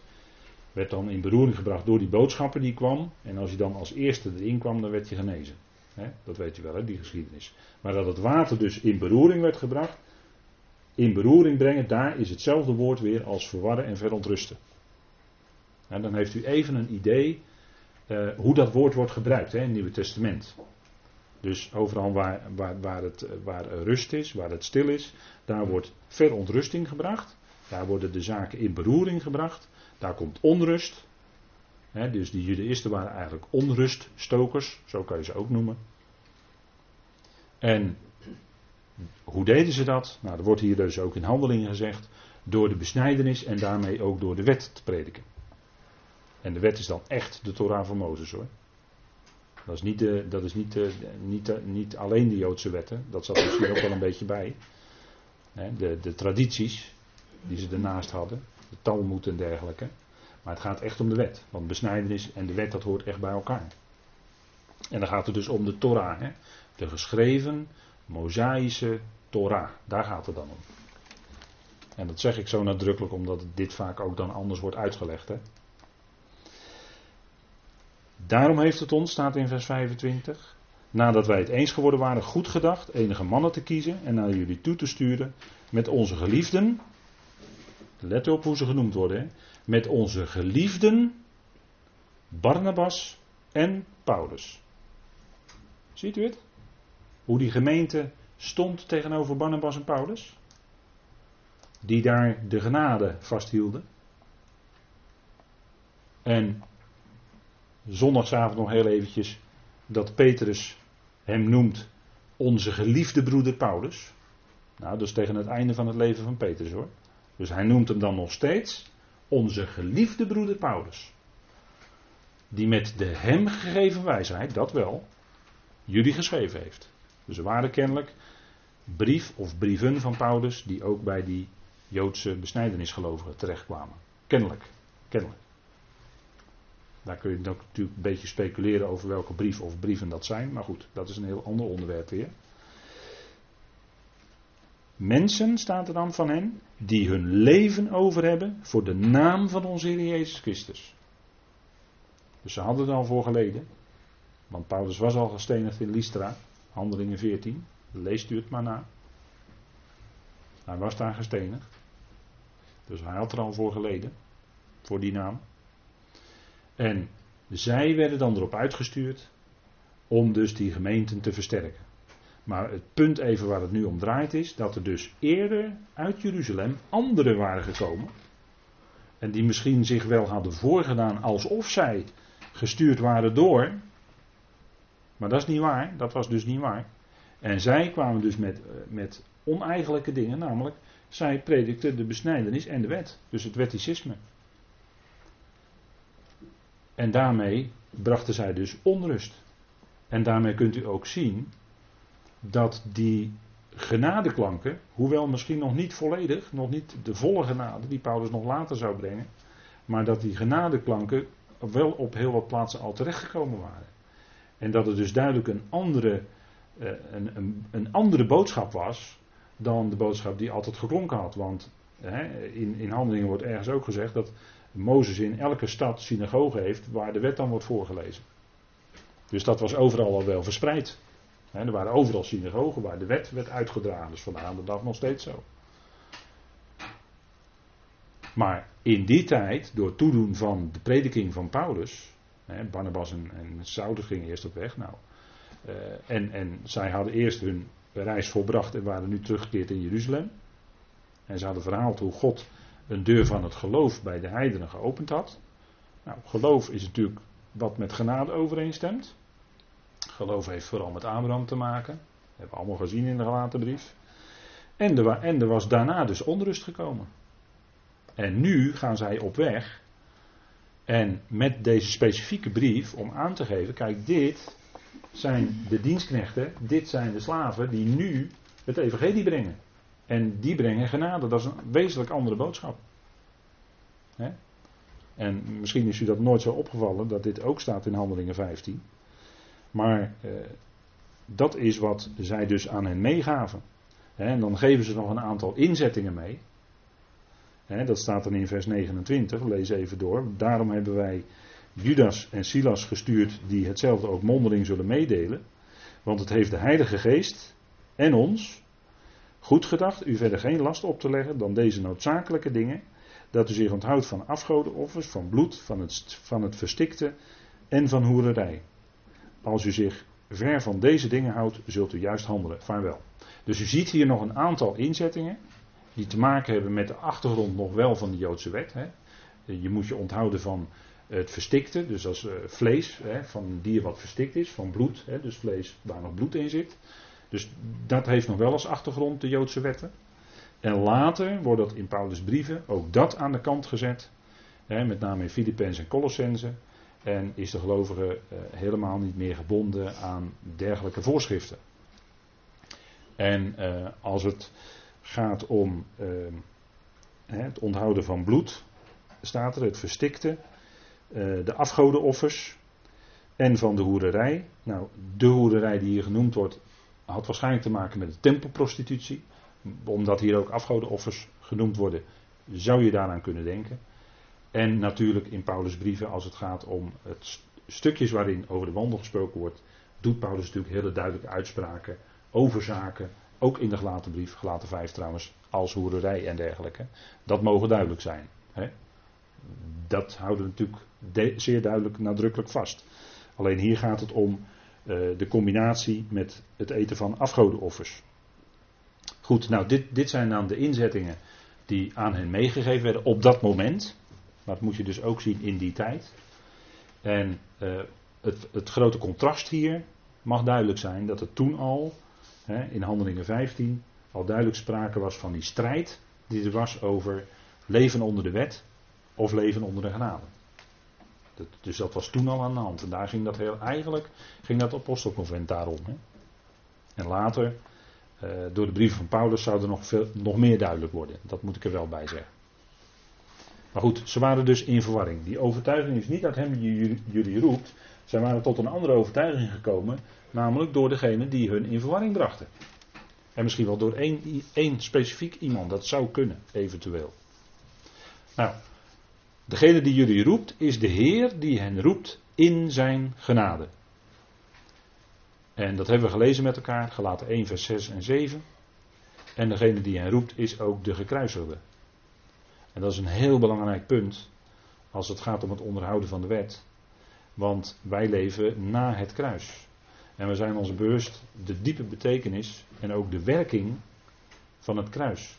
A: werd dan in beroering gebracht door die boodschapper die kwam. En als je dan als eerste erin kwam, dan werd je genezen. dat weet je wel, hè, die geschiedenis. Maar dat het water dus in beroering werd gebracht. In beroering brengen, daar is hetzelfde woord weer als verwarren en verontrusten. En dan heeft u even een idee uh, hoe dat woord wordt gebruikt hè, in het Nieuwe Testament. Dus overal waar, waar, waar, het, waar rust is, waar het stil is, daar wordt verontrusting gebracht. Daar worden de zaken in beroering gebracht. Daar komt onrust. dus die judaïsten waren eigenlijk onruststokers, zo kan je ze ook noemen. En hoe deden ze dat? Nou, er wordt hier dus ook in handelingen gezegd. Door de besnijdenis en daarmee ook door de wet te prediken. En de wet is dan echt de Torah van Mozes hoor. Dat is, niet, dat is niet, niet, niet alleen de Joodse wetten, dat zat misschien ook wel een beetje bij. De, de tradities die ze ernaast hadden, de Talmud en dergelijke. Maar het gaat echt om de wet. Want besnijdenis en de wet dat hoort echt bij elkaar. En dan gaat het dus om de Torah. Hè? De geschreven, mosaïsche Torah. Daar gaat het dan om. En dat zeg ik zo nadrukkelijk omdat dit vaak ook dan anders wordt uitgelegd. Hè? Daarom heeft het ons, staat in vers 25, nadat wij het eens geworden waren, goed gedacht enige mannen te kiezen en naar jullie toe te sturen met onze geliefden. Let op hoe ze genoemd worden. Met onze geliefden Barnabas en Paulus. Ziet u het? Hoe die gemeente stond tegenover Barnabas en Paulus? Die daar de genade vasthielden. En zondagsavond nog heel eventjes dat Petrus hem noemt onze geliefde broeder Paulus. Nou, dat is tegen het einde van het leven van Petrus hoor. Dus hij noemt hem dan nog steeds onze geliefde broeder Paulus. Die met de hem gegeven wijsheid, dat wel, jullie geschreven heeft. Dus er waren kennelijk brief of brieven van Paulus die ook bij die Joodse besnijdenisgelovigen terechtkwamen. Kennelijk, kennelijk. Daar kun je natuurlijk een beetje speculeren over welke brief of brieven dat zijn. Maar goed, dat is een heel ander onderwerp weer. Mensen, staat er dan van hen, die hun leven over hebben voor de naam van onze Heer Jezus Christus. Dus ze hadden er al voor geleden. Want Paulus was al gestenigd in Lystra, handelingen 14. Leest u het maar na. Hij was daar gestenigd. Dus hij had er al voor geleden. Voor die naam. En zij werden dan erop uitgestuurd om dus die gemeenten te versterken. Maar het punt even waar het nu om draait is dat er dus eerder uit Jeruzalem anderen waren gekomen. En die misschien zich wel hadden voorgedaan alsof zij gestuurd waren door. Maar dat is niet waar, dat was dus niet waar. En zij kwamen dus met, eh, met oneigenlijke dingen, namelijk zij predikten de besnijdenis en de wet. Dus het wetticisme. En daarmee brachten zij dus onrust. En daarmee kunt u ook zien dat die genadeklanken, hoewel misschien nog niet volledig, nog niet de volle genade die Paulus nog later zou brengen, maar dat die genadeklanken wel op heel wat plaatsen al terechtgekomen waren. En dat het dus duidelijk een andere, eh, een, een, een andere boodschap was dan de boodschap die altijd geklonken had. Want in, in handelingen wordt ergens ook gezegd dat Mozes in elke stad synagoge heeft waar de wet dan wordt voorgelezen. Dus dat was overal al wel verspreid. er waren overal synagogen waar de wet werd uitgedragen. Dus vandaag de dag nog steeds zo. Maar in die tijd, door toedoen van de prediking van Paulus. Barnabas en, en gingen eerst op weg. Nou, uh, en, en zij hadden eerst hun reis volbracht en waren nu teruggekeerd in Jeruzalem. En ze hadden verhaald hoe God een deur van het geloof bij de heidenen geopend had. Nou, geloof is natuurlijk wat met genade overeenstemt. Geloof heeft vooral met Abraham te maken. Dat hebben we allemaal gezien in de gelaten brief. En er, en er was daarna dus onrust gekomen. En nu gaan zij op weg. En met deze specifieke brief om aan te geven: kijk, dit zijn de dienstknechten, dit zijn de slaven die nu het evangelie brengen. En die brengen genade. Dat is een wezenlijk andere boodschap. En misschien is u dat nooit zo opgevallen dat dit ook staat in Handelingen 15. Maar eh, dat is wat zij dus aan hen meegaven. en dan geven ze nog een aantal inzettingen mee. Dat staat dan in vers 29, lees even door. Daarom hebben wij Judas en Silas gestuurd die hetzelfde ook mondeling zullen meedelen. Want het heeft de Heilige Geest en ons goed gedacht u verder geen last op te leggen dan deze noodzakelijke dingen. Dat u zich onthoudt van afgodenoffers, van bloed, van het, van het verstikte en van hoererij. Als u zich ver van deze dingen houdt, zult u juist handelen. Vaarwel. Dus u ziet hier nog een aantal inzettingen die te maken hebben met de achtergrond nog wel van de Joodse wet. Hè. Je moet je onthouden van het verstikte, dus als uh, vlees hè, van een dier wat verstikt is, van bloed, hè, dus vlees waar nog bloed in zit. Dus dat heeft nog wel als achtergrond de Joodse wetten. En later wordt dat in Paulus' brieven ook dat aan de kant gezet, hè, met name in Filippenzen en Colossense. En is de gelovige uh, helemaal niet meer gebonden aan dergelijke voorschriften. En uh, als het gaat om het onthouden van bloed, staat er het verstikte, uh, de afgodenoffers en van de hoererij. Nou, de hoererij die hier genoemd wordt, had waarschijnlijk te maken met de tempelprostitutie. Omdat hier ook afgodenoffers genoemd worden, zou je daaraan kunnen denken. En natuurlijk in Paulus' brieven, als het gaat om het stukjes waarin over de wandel gesproken wordt, doet Paulus natuurlijk hele duidelijke uitspraken over zaken. Ook in de gelaten brief, gelaten 5 trouwens, als hoererij en dergelijke. Dat mogen duidelijk zijn. Hè? Dat houden we natuurlijk zeer duidelijk nadrukkelijk vast. Alleen hier gaat het om de combinatie met het eten van afgodenoffers. Goed, nou dit, dit zijn dan de inzettingen die aan hen meegegeven werden op dat moment. Maar dat moet je dus ook zien in die tijd. En uh, het, het, grote contrast hier mag duidelijk zijn dat het toen al, hè, in Handelingen 15, al duidelijk sprake was van die strijd die er was over leven onder de wet of leven onder de genade. Dus dat was toen al aan de hand. En daar ging dat heel, eigenlijk ging dat apostelconvent daarom. Hè. En later, uh, door de brieven van Paulus, zou er nog, veel, nog meer duidelijk worden. Dat moet ik er wel bij zeggen. Maar goed, ze waren dus in verwarring. Die overtuiging is niet dat hem jullie roept. Zij waren tot een andere overtuiging gekomen. Namelijk door degene die hun in verwarring brachten. En misschien wel door één, één specifiek iemand. Dat zou kunnen, eventueel. Nou, degene die jullie roept is de Heer die hen roept in zijn genade. En dat hebben we gelezen met elkaar, gelaten 1 vers 6 en 7. En degene die hen roept is ook de gekruisigde. En dat is een heel belangrijk punt als het gaat om het onderhouden van de wet. Want wij leven na het kruis. En we zijn ons bewust de diepe betekenis en ook de werking van het kruis.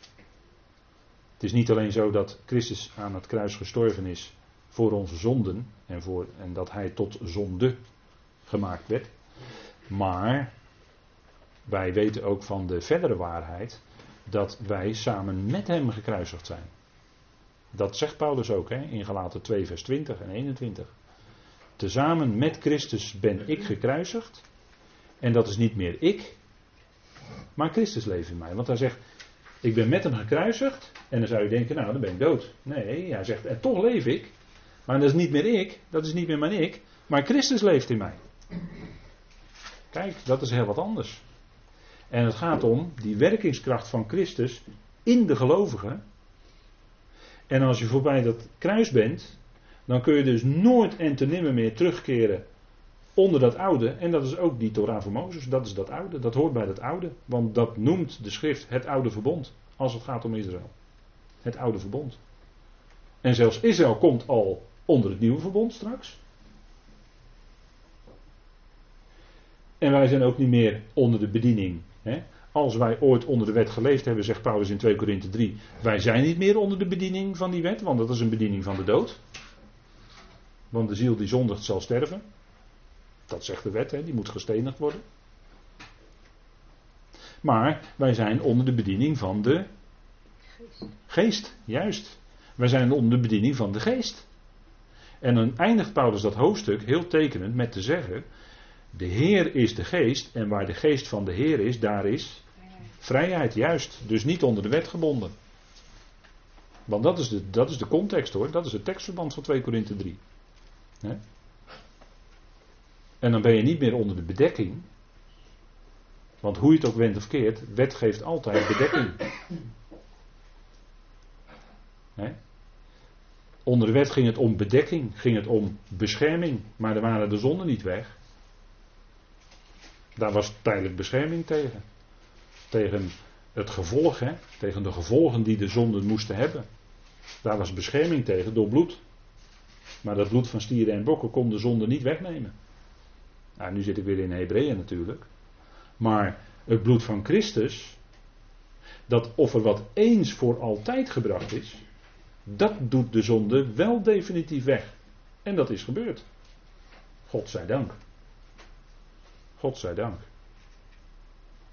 A: Het is niet alleen zo dat Christus aan het kruis gestorven is voor onze zonden en, voor, en dat hij tot zonde gemaakt werd. Maar wij weten ook van de verdere waarheid dat wij samen met hem gekruisigd zijn. Dat zegt Paulus ook hè, in Galaten 2, vers 20 en 21. Tezamen met Christus ben ik gekruisigd. En dat is niet meer ik, maar Christus leeft in mij. Want hij zegt, ik ben met hem gekruisigd. En dan zou je denken, nou dan ben ik dood. Nee, hij zegt, en toch leef ik. Maar dat is niet meer ik, dat is niet meer mijn ik, maar Christus leeft in mij. Kijk, dat is heel wat anders. En het gaat om die werkingskracht van Christus in de gelovigen. En als je voorbij dat kruis bent, dan kun je dus nooit en te nimmer meer terugkeren onder dat oude. En dat is ook die Torah van Mozes, dat is dat oude, dat hoort bij dat oude. Want dat noemt de schrift het oude verbond, als het gaat om Israël. Het oude verbond. En zelfs Israël komt al onder het nieuwe verbond straks. En wij zijn ook niet meer onder de bediening. Hè? Als wij ooit onder de wet geleefd hebben, zegt Paulus in 2 Korinthe 3, wij zijn niet meer onder de bediening van die wet, want dat is een bediening van de dood. Want de ziel die zondigt zal sterven. Dat zegt de wet, hè, die moet gestenigd worden. Maar wij zijn onder de bediening van de geest. geest. Juist. Wij zijn onder de bediening van de geest. En dan eindigt Paulus dat hoofdstuk heel tekenend met te zeggen: De Heer is de geest, en waar de geest van de Heer is, daar is vrijheid. Juist. Dus niet onder de wet gebonden. Want dat is de, dat is de context hoor, dat is het tekstverband van 2 Korinthe 3. En dan ben je niet meer onder de bedekking. Want hoe je het ook wendt of keert, wet geeft altijd bedekking. Onder de wet ging het om bedekking, ging het om bescherming, maar er waren de zonden niet weg. Daar was tijdelijk bescherming tegen. Tegen het gevolg, tegen de gevolgen die de zonden moesten hebben. Daar was bescherming tegen door bloed. Maar dat bloed van stieren en bokken kon de zonde niet wegnemen. Nou, nu zit ik weer in Hebreeën natuurlijk. Maar het bloed van Christus, dat offer wat eens voor altijd gebracht is, dat doet de zonde wel definitief weg. En dat is gebeurd. God zij dank. God zij dank.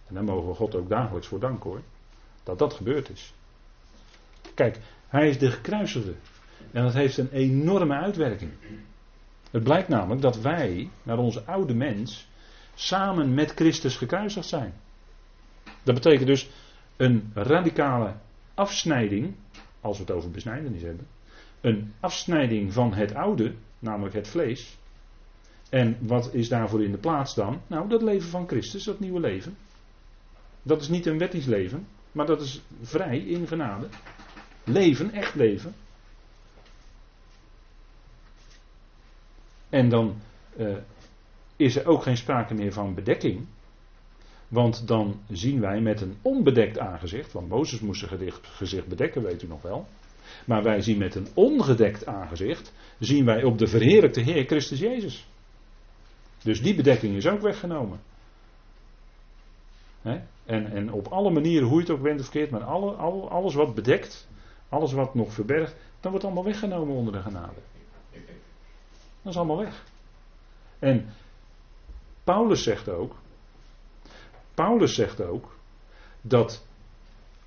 A: En daar mogen we God ook dagelijks voor danken hoor. Dat dat gebeurd is. Kijk, hij is de gekruisigde. En dat heeft een enorme uitwerking. Het blijkt namelijk dat wij, naar onze oude mens, samen met Christus gekruisigd zijn. Dat betekent dus een radicale afsnijding, als we het over besnijdenis hebben. Een afsnijding van het oude, namelijk het vlees. En wat is daarvoor in de plaats dan? Nou, dat leven van Christus, dat nieuwe leven. Dat is niet een wettisch leven, maar dat is vrij in genade. Leven, echt leven. En dan uh, is er ook geen sprake meer van bedekking. Want dan zien wij met een onbedekt aangezicht, want Mozes moest zijn gezicht bedekken, weet u nog wel. Maar wij zien met een ongedekt aangezicht, zien wij op de verheerlijkte Heer Christus Jezus. Dus die bedekking is ook weggenomen. En, en op alle manieren, hoe je het ook bent of verkeerd, maar alle, alles wat bedekt, alles wat nog verbergt, dan wordt allemaal weggenomen onder de genade. Dat is allemaal weg. En Paulus zegt ook, Paulus zegt ook dat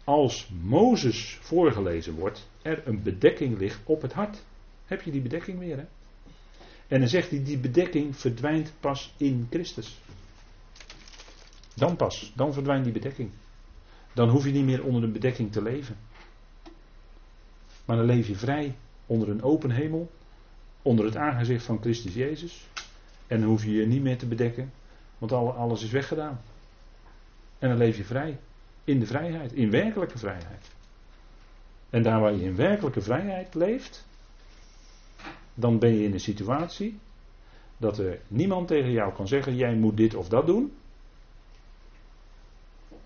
A: als Mozes voorgelezen wordt, er een bedekking ligt op het hart. Heb je die bedekking weer, hè? En dan zegt hij, die bedekking verdwijnt pas in Christus. Dan pas, dan verdwijnt die bedekking. Dan hoef je niet meer onder een bedekking te leven. Maar dan leef je vrij onder een open hemel, onder het aangezicht van Christus Jezus. En dan hoef je je niet meer te bedekken, want alles is weggedaan. En dan leef je vrij. In de vrijheid, in werkelijke vrijheid. En daar waar je in werkelijke vrijheid leeft, dan ben je in een situatie dat er niemand tegen jou kan zeggen: jij moet dit of dat doen.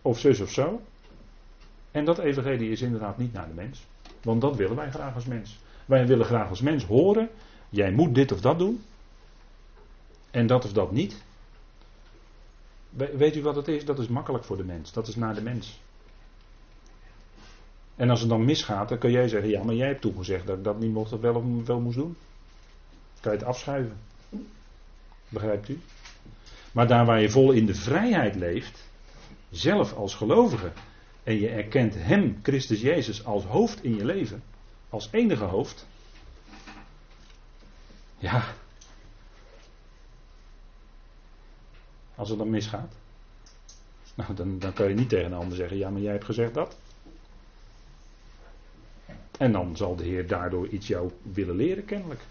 A: Of zus of zo. En dat evangelie is inderdaad niet naar de mens. Want dat willen wij graag als mens. Wij willen graag als mens horen: jij moet dit of dat doen. En dat of dat niet. Weet u wat het is? Dat is makkelijk voor de mens. Dat is naar de mens. En als het dan misgaat, dan kun jij zeggen: ja, maar jij hebt toegezegd dat ik dat niet mocht of wel, of wel moest doen. Kan je het afschuiven. Begrijpt u? Maar daar waar je vol in de vrijheid leeft, zelf als gelovige, en je erkent Hem, Christus Jezus, als hoofd in je leven, als enige hoofd, ja, als het dan misgaat, nou dan, dan kan je niet tegen een ander zeggen, ja maar jij hebt gezegd dat. En dan zal de Heer daardoor iets jou willen leren kennelijk.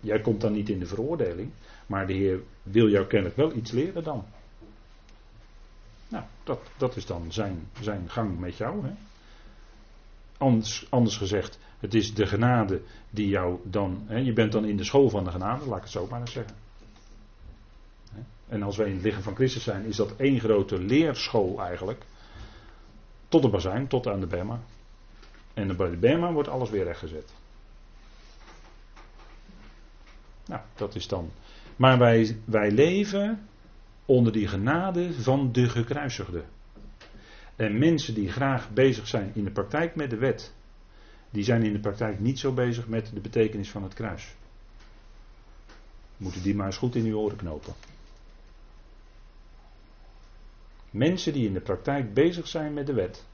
A: Jij komt dan niet in de veroordeling, maar de Heer wil jou kennelijk wel iets leren dan. Nou, dat, dat is dan zijn, zijn gang met jou. Hè? Anders, anders gezegd, het is de genade die jou dan. Hè, je bent dan in de school van de genade, laat ik het zo maar eens zeggen. En als wij in het lichaam van Christus zijn, is dat één grote leerschool eigenlijk. Tot de bazijn, tot aan de Bema. En bij de Bema wordt alles weer rechtgezet. Nou, dat is dan. Maar wij, wij leven onder die genade van de gekruisigde. En mensen die graag bezig zijn in de praktijk met de wet, die zijn in de praktijk niet zo bezig met de betekenis van het kruis. Moeten die maar eens goed in uw oren knopen. Mensen die in de praktijk bezig zijn met de wet,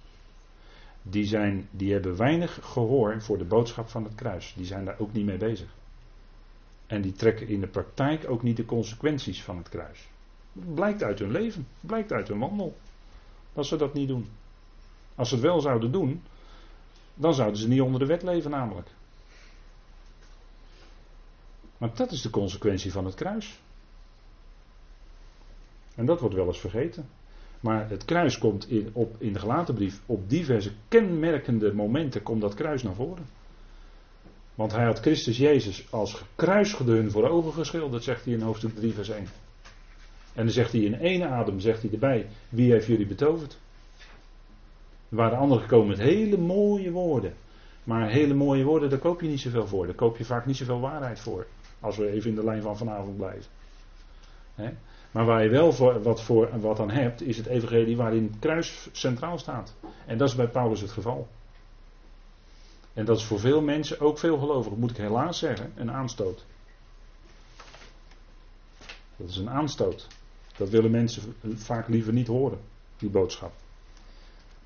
A: die, zijn, die hebben weinig gehoor voor de boodschap van het kruis. Die zijn daar ook niet mee bezig. En die trekken in de praktijk ook niet de consequenties van het kruis. Blijkt uit hun leven, blijkt uit hun wandel. Dat ze dat niet doen. Als ze het wel zouden doen, dan zouden ze niet onder de wet leven namelijk. Maar dat is de consequentie van het kruis. En dat wordt wel eens vergeten. Maar het kruis komt in, op, in de gelaten brief op diverse kenmerkende momenten komt dat kruis naar voren. Want hij had Christus Jezus als gekruisigde hun voor ogen geschilderd, zegt hij in hoofdstuk 3, vers 1. En dan zegt hij in één adem, zegt hij erbij, wie heeft jullie betoverd? Er waren anderen gekomen met hele mooie woorden. Maar hele mooie woorden, daar koop je niet zoveel voor. Daar koop je vaak niet zoveel waarheid voor. Als we even in de lijn van vanavond blijven. Maar waar je wel voor, wat, voor, wat aan hebt, is het evangelie waarin het kruis centraal staat. En dat is bij Paulus het geval. En dat is voor veel mensen, ook veel gelovigen, moet ik helaas zeggen, een aanstoot. Dat is een aanstoot. Dat willen mensen vaak liever niet horen, die boodschap.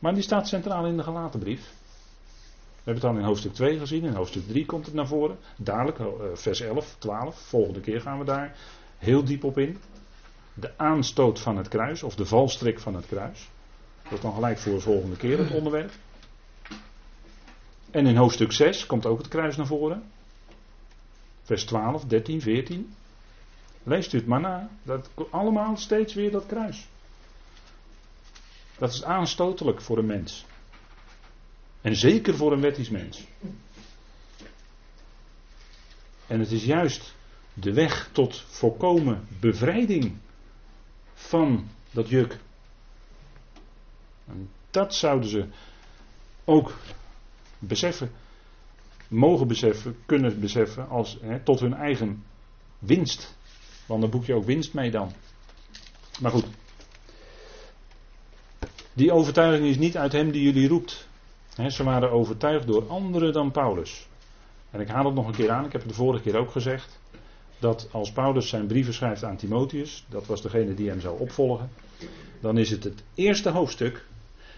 A: Maar die staat centraal in de gelaten brief. We hebben het dan in hoofdstuk 2 gezien, in hoofdstuk 3 komt het naar voren. Dadelijk, eh, vers 11, 12, volgende keer gaan we daar heel diep op in. De aanstoot van het kruis, of de valstrik van het kruis. Dat is dan gelijk voor de volgende keer het onderwerp. En in hoofdstuk 6 komt ook het kruis naar voren. Vers 12, 13, 14. Leest u het maar na. Dat, allemaal steeds weer dat kruis. Dat is aanstotelijk voor een mens. En zeker voor een wettisch mens. En het is juist de weg tot volkomen bevrijding van dat juk. En dat zouden ze ook beseffen, mogen beseffen, kunnen beseffen als tot hun eigen winst. Want dan boek je ook winst mee dan. Maar goed. Die overtuiging is niet uit hem die jullie roept. ze waren overtuigd door anderen dan Paulus. En ik haal het nog een keer aan, ik heb het de vorige keer ook gezegd. Dat als Paulus zijn brieven schrijft aan Timotheus, dat was degene die hem zou opvolgen. Dan is het het eerste hoofdstuk,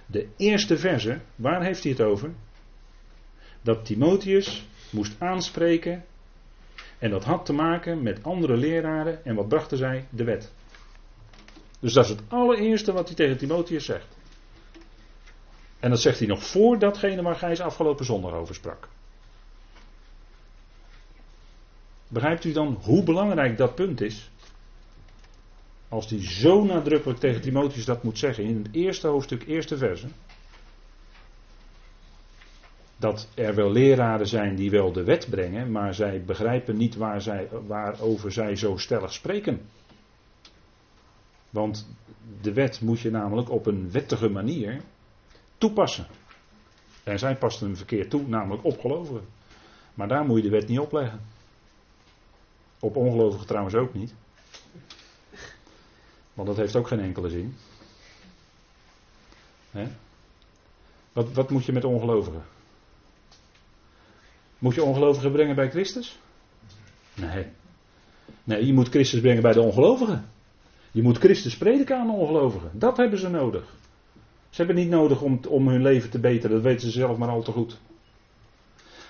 A: de eerste verse, waar heeft hij het over? Dat Timotheus moest aanspreken en dat had te maken met andere leraren. En wat brachten zij? De wet. Dus dat is het allereerste wat hij tegen Timotheus zegt. En dat zegt hij nog voor datgene waar Gijs afgelopen zondag over sprak. Begrijpt u dan hoe belangrijk dat punt is? Als hij zo nadrukkelijk tegen Timotheus dat moet zeggen in het eerste hoofdstuk, eerste verse dat er wel leraren zijn die wel de wet brengen, maar zij begrijpen niet waar zij, waarover zij zo stellig spreken. Want de wet moet je namelijk op een wettige manier toepassen. En zij pasten hem verkeerd toe, namelijk op gelovigen. Maar daar moet je de wet niet opleggen. Op ongelovigen trouwens ook niet. Want dat heeft ook geen enkele zin. Wat, wat moet je met ongelovigen? Moet je ongelovigen brengen bij Christus? Nee. Nee, je moet Christus brengen bij de ongelovigen. Je moet Christus prediken aan de ongelovigen. Dat hebben ze nodig. Ze hebben niet nodig om, om hun leven te beteren, dat weten ze zelf maar al te goed.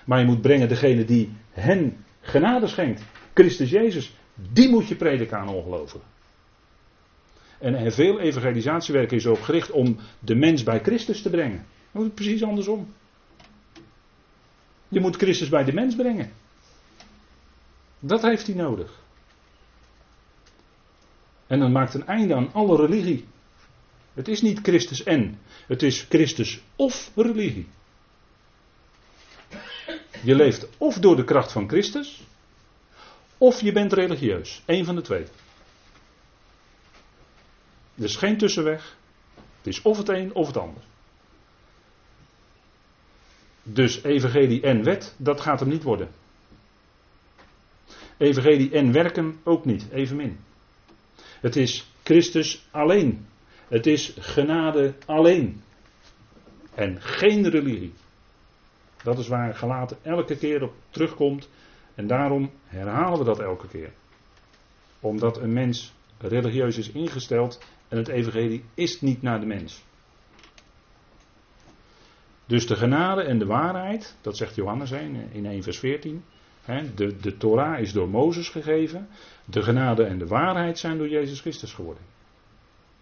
A: Maar je moet brengen degene die hen genade schenkt. Christus Jezus. Die moet je prediken aan ongelovigen. En veel evangelisatiewerk is erop gericht om de mens bij Christus te brengen. Dat is precies andersom. Je moet Christus bij de mens brengen. Dat heeft hij nodig. En dan maakt een einde aan alle religie. Het is niet Christus en. Het is Christus of religie. Je leeft of door de kracht van Christus. Of je bent religieus. Eén van de twee. Er is geen tussenweg. Het is of het een of het ander. Dus evangelie en wet, dat gaat hem niet worden. Evangelie en werken ook niet, evenmin. Het is Christus alleen. Het is genade alleen. En geen religie. Dat is waar gelaten elke keer op terugkomt. En daarom herhalen we dat elke keer. Omdat een mens religieus is ingesteld en het evangelie is niet naar de mens. Dus de genade en de waarheid, dat zegt Johannes in 1 vers 14. de, de Torah is door Mozes gegeven. De genade en de waarheid zijn door Jezus Christus geworden.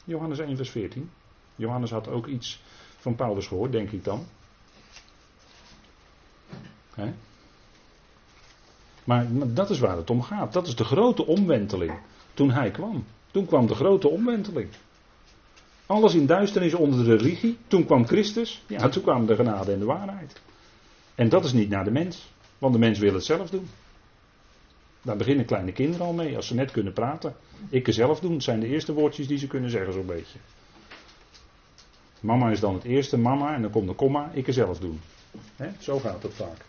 A: Johannes 1 vers 14. Johannes had ook iets van Paulus gehoord, denk ik dan. Maar, dat is waar het om gaat. Dat is de grote omwenteling. Toen hij kwam. Toen kwam de grote omwenteling. Alles in duisternis onder de religie. Toen kwam Christus. Ja, toen kwam de genade en de waarheid. En dat is niet naar de mens. Want de mens wil het zelf doen. Daar beginnen kleine kinderen al mee, als ze net kunnen praten. Ik zelf doen, het zijn de eerste woordjes die ze kunnen zeggen, zo'n beetje. Mama is dan het eerste, mama, en dan komt de komma, ik zelf doen. Zo gaat het vaak.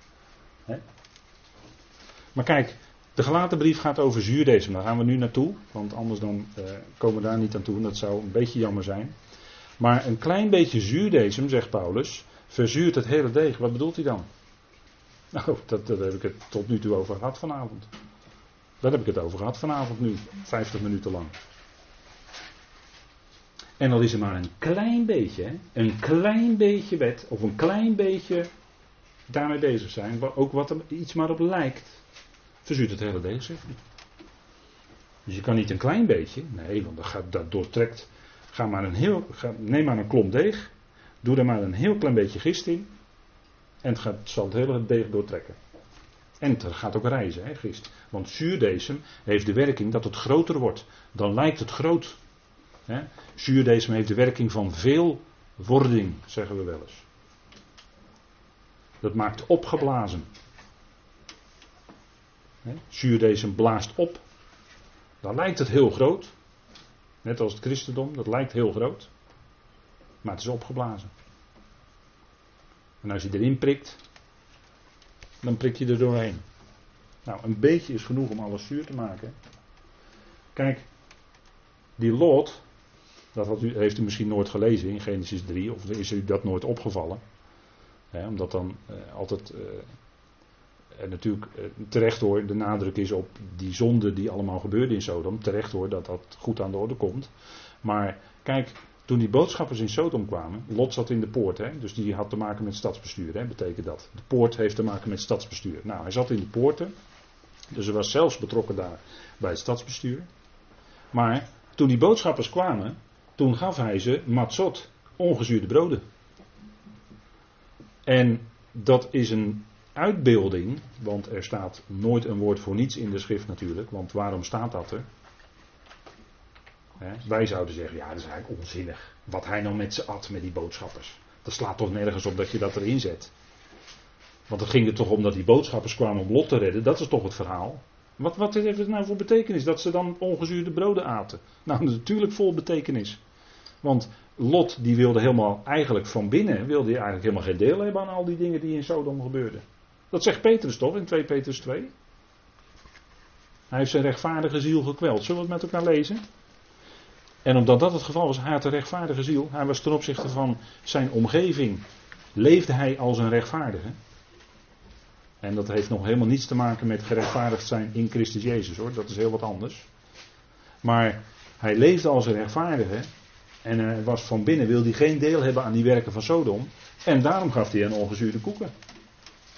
A: Maar kijk, de gelaten brief gaat over zuurdesem. Daar gaan we nu naartoe, want anders dan uh, komen we daar niet aan toe. Dat zou een beetje jammer zijn. Maar een klein beetje zuurdesem, zegt Paulus, verzuurt het hele deeg. Wat bedoelt hij dan? Nou, dat, daar heb ik het tot nu toe over gehad vanavond. Daar heb ik het over gehad vanavond nu, 50 minuten lang. En al is er maar een klein beetje, hè, een klein beetje wet, of een klein beetje daarmee bezig zijn, ook wat er iets maar op lijkt, verzuurt het hele deeg niet. Dus je kan niet een klein beetje, nee, want dat, gaat, dat doortrekt. Ga maar een heel, ga, neem maar een klomp deeg, doe er maar een heel klein beetje gist in, en het, gaat, zal het hele deeg doortrekken. En gaat ook reizen, hè, gist. Want zuurdesem heeft de werking dat het groter wordt. Dan lijkt het groot. Hè. Zuurdesem heeft de werking van veel wording, zeggen we wel eens. Dat maakt opgeblazen. Zuurdesem blaast op. Dan lijkt het heel groot. Net als het christendom, dat lijkt heel groot. Maar het is opgeblazen. En als je erin prikt, dan prik je er doorheen. Nou, een beetje is genoeg om alles zuur te maken. Kijk, die Lot, dat u, heeft u misschien nooit gelezen in Genesis 3, of is u dat nooit opgevallen. omdat dan eh, altijd, eh, en natuurlijk eh, terecht hoor, de nadruk is op die zonde die allemaal gebeurde in Sodom. Terecht hoor dat dat goed aan de orde komt. Maar kijk, toen die boodschappers in Sodom kwamen, Lot zat in de poort, hè, dus die had te maken met stadsbestuur, hè, betekent dat. De poort heeft te maken met stadsbestuur. Nou, hij zat in de poorten, dus hij was zelfs betrokken daar bij het stadsbestuur. Maar toen die boodschappers kwamen, toen gaf hij ze matzot, ongezuurde broden. En dat is een uitbeelding, want er staat nooit een woord voor niets in de schrift natuurlijk, want waarom staat dat er? Wij zouden zeggen, ja, dat is eigenlijk onzinnig. Wat hij nou met ze at, met die boodschappers. Dat slaat toch nergens op dat je dat erin zet. Want het ging er toch om dat die boodschappers kwamen om Lot te redden. Dat is toch het verhaal. Wat, wat heeft het nou voor betekenis dat ze dan ongezuurde broden aten? Nou, natuurlijk vol betekenis. Want Lot die wilde helemaal, eigenlijk van binnen, wilde hij eigenlijk helemaal geen deel hebben aan al die dingen die in Sodom gebeurden. Dat zegt Petrus toch in 2 Petrus 2? Hij heeft zijn rechtvaardige ziel gekweld. Zullen we het met elkaar lezen? En omdat dat het geval was, had een rechtvaardige ziel. Hij was ten opzichte van zijn omgeving, leefde hij als een rechtvaardige. En dat heeft nog helemaal niets te maken met gerechtvaardigd zijn in Christus Jezus hoor, dat is heel wat anders. Maar hij leefde als een rechtvaardige en hij was van binnen, wilde hij geen deel hebben aan die werken van Sodom. En daarom gaf hij een ongezuurde koeken.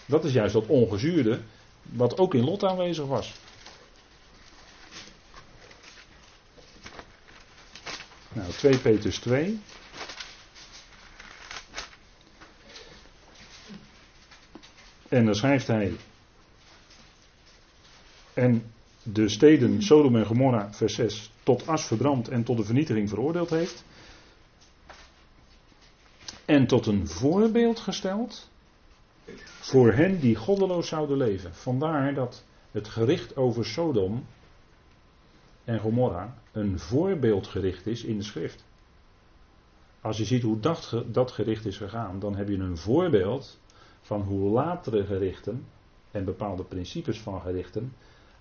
A: Dat is juist dat ongezuurde, wat ook in Lot aanwezig was. Nou, 2 Petrus 2. En dan schrijft hij. En de steden Sodom en Gomorra, vers 6, tot as verbrand en tot de vernietiging veroordeeld heeft. En tot een voorbeeld gesteld voor hen die goddeloos zouden leven. Vandaar dat het gericht over Sodom en Gomorra een voorbeeldgericht is in de schrift. Als je ziet hoe dat, dat gericht is gegaan, dan heb je een voorbeeld van hoe latere gerichten en bepaalde principes van gerichten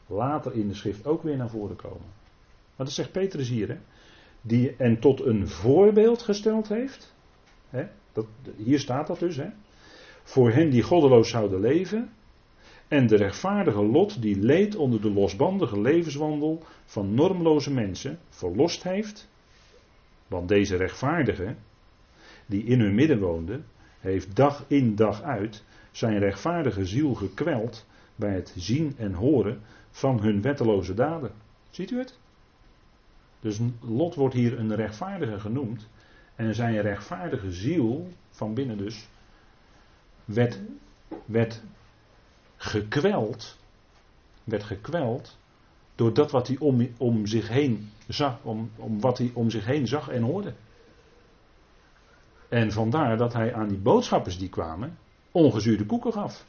A: later in de schrift ook weer naar voren komen. Maar dat zegt Petrus hier, hè? die en tot een voorbeeld gesteld heeft. Hè? Dat, hier staat dat dus, hè? voor hen die goddeloos zouden leven, en de rechtvaardige Lot die leed onder de losbandige levenswandel van normloze mensen verlost heeft. Want deze rechtvaardige, die in hun midden woonde, heeft dag in dag uit zijn rechtvaardige ziel gekweld bij het zien en horen van hun wetteloze daden. Ziet u het? Dus Lot wordt hier een rechtvaardige genoemd. En zijn rechtvaardige ziel, van binnen dus, werd, werd gekweld, werd gekweld door dat wat hij om, om zich heen zag, om, om wat hij om zich heen zag en hoorde. En vandaar dat hij aan die boodschappers die kwamen ongezuurde koeken gaf.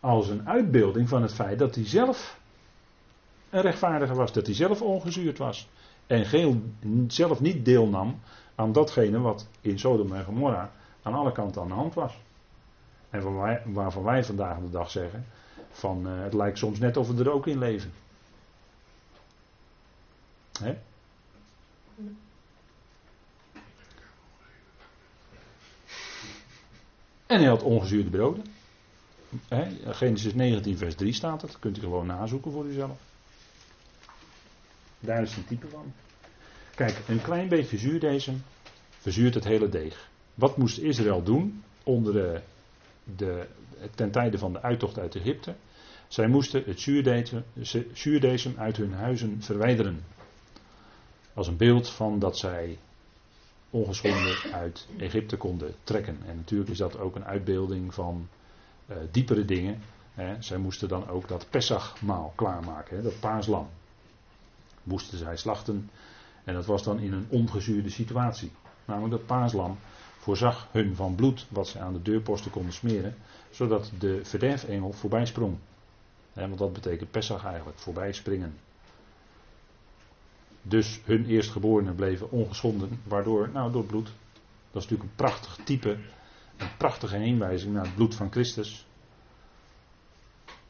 A: als een uitbeelding van het feit dat hij zelf een rechtvaardige was, dat hij zelf ongezuurd was. En geen, zelf niet deelnam aan datgene wat in Sodom en Gomorra aan alle kanten aan de hand was. En van wij, waarvan wij vandaag de dag zeggen: van uh, het lijkt soms net of we er ook in leven. Hè? En hij had ongezuurde broden. Genesis 19, vers 3 staat het. Kunt u gewoon nazoeken voor uzelf. Daar is een type van. Kijk, een klein beetje zuurdesem verzuurt het hele deeg. Wat moest Israël doen onder de, de, ten tijde van de uittocht uit Egypte? Zij moesten het zuurdesem uit hun huizen verwijderen. Als een beeld van dat zij ongeschonden uit Egypte konden trekken. En natuurlijk is dat ook een uitbeelding van uh, diepere dingen. Hè. Zij moesten dan ook dat Pesachmaal klaarmaken, hè, dat paaslam. Moesten zij slachten. En dat was dan in een ongezuurde situatie. Namelijk dat paaslam voorzag hun van bloed wat ze aan de deurposten konden smeren. Zodat de verderfengel voorbij sprong. Want dat betekent Pesach eigenlijk, voorbij springen. Dus hun eerstgeborenen bleven ongeschonden, waardoor, nou door bloed. Dat is natuurlijk een prachtig type, een prachtige heenwijzing naar het bloed van Christus.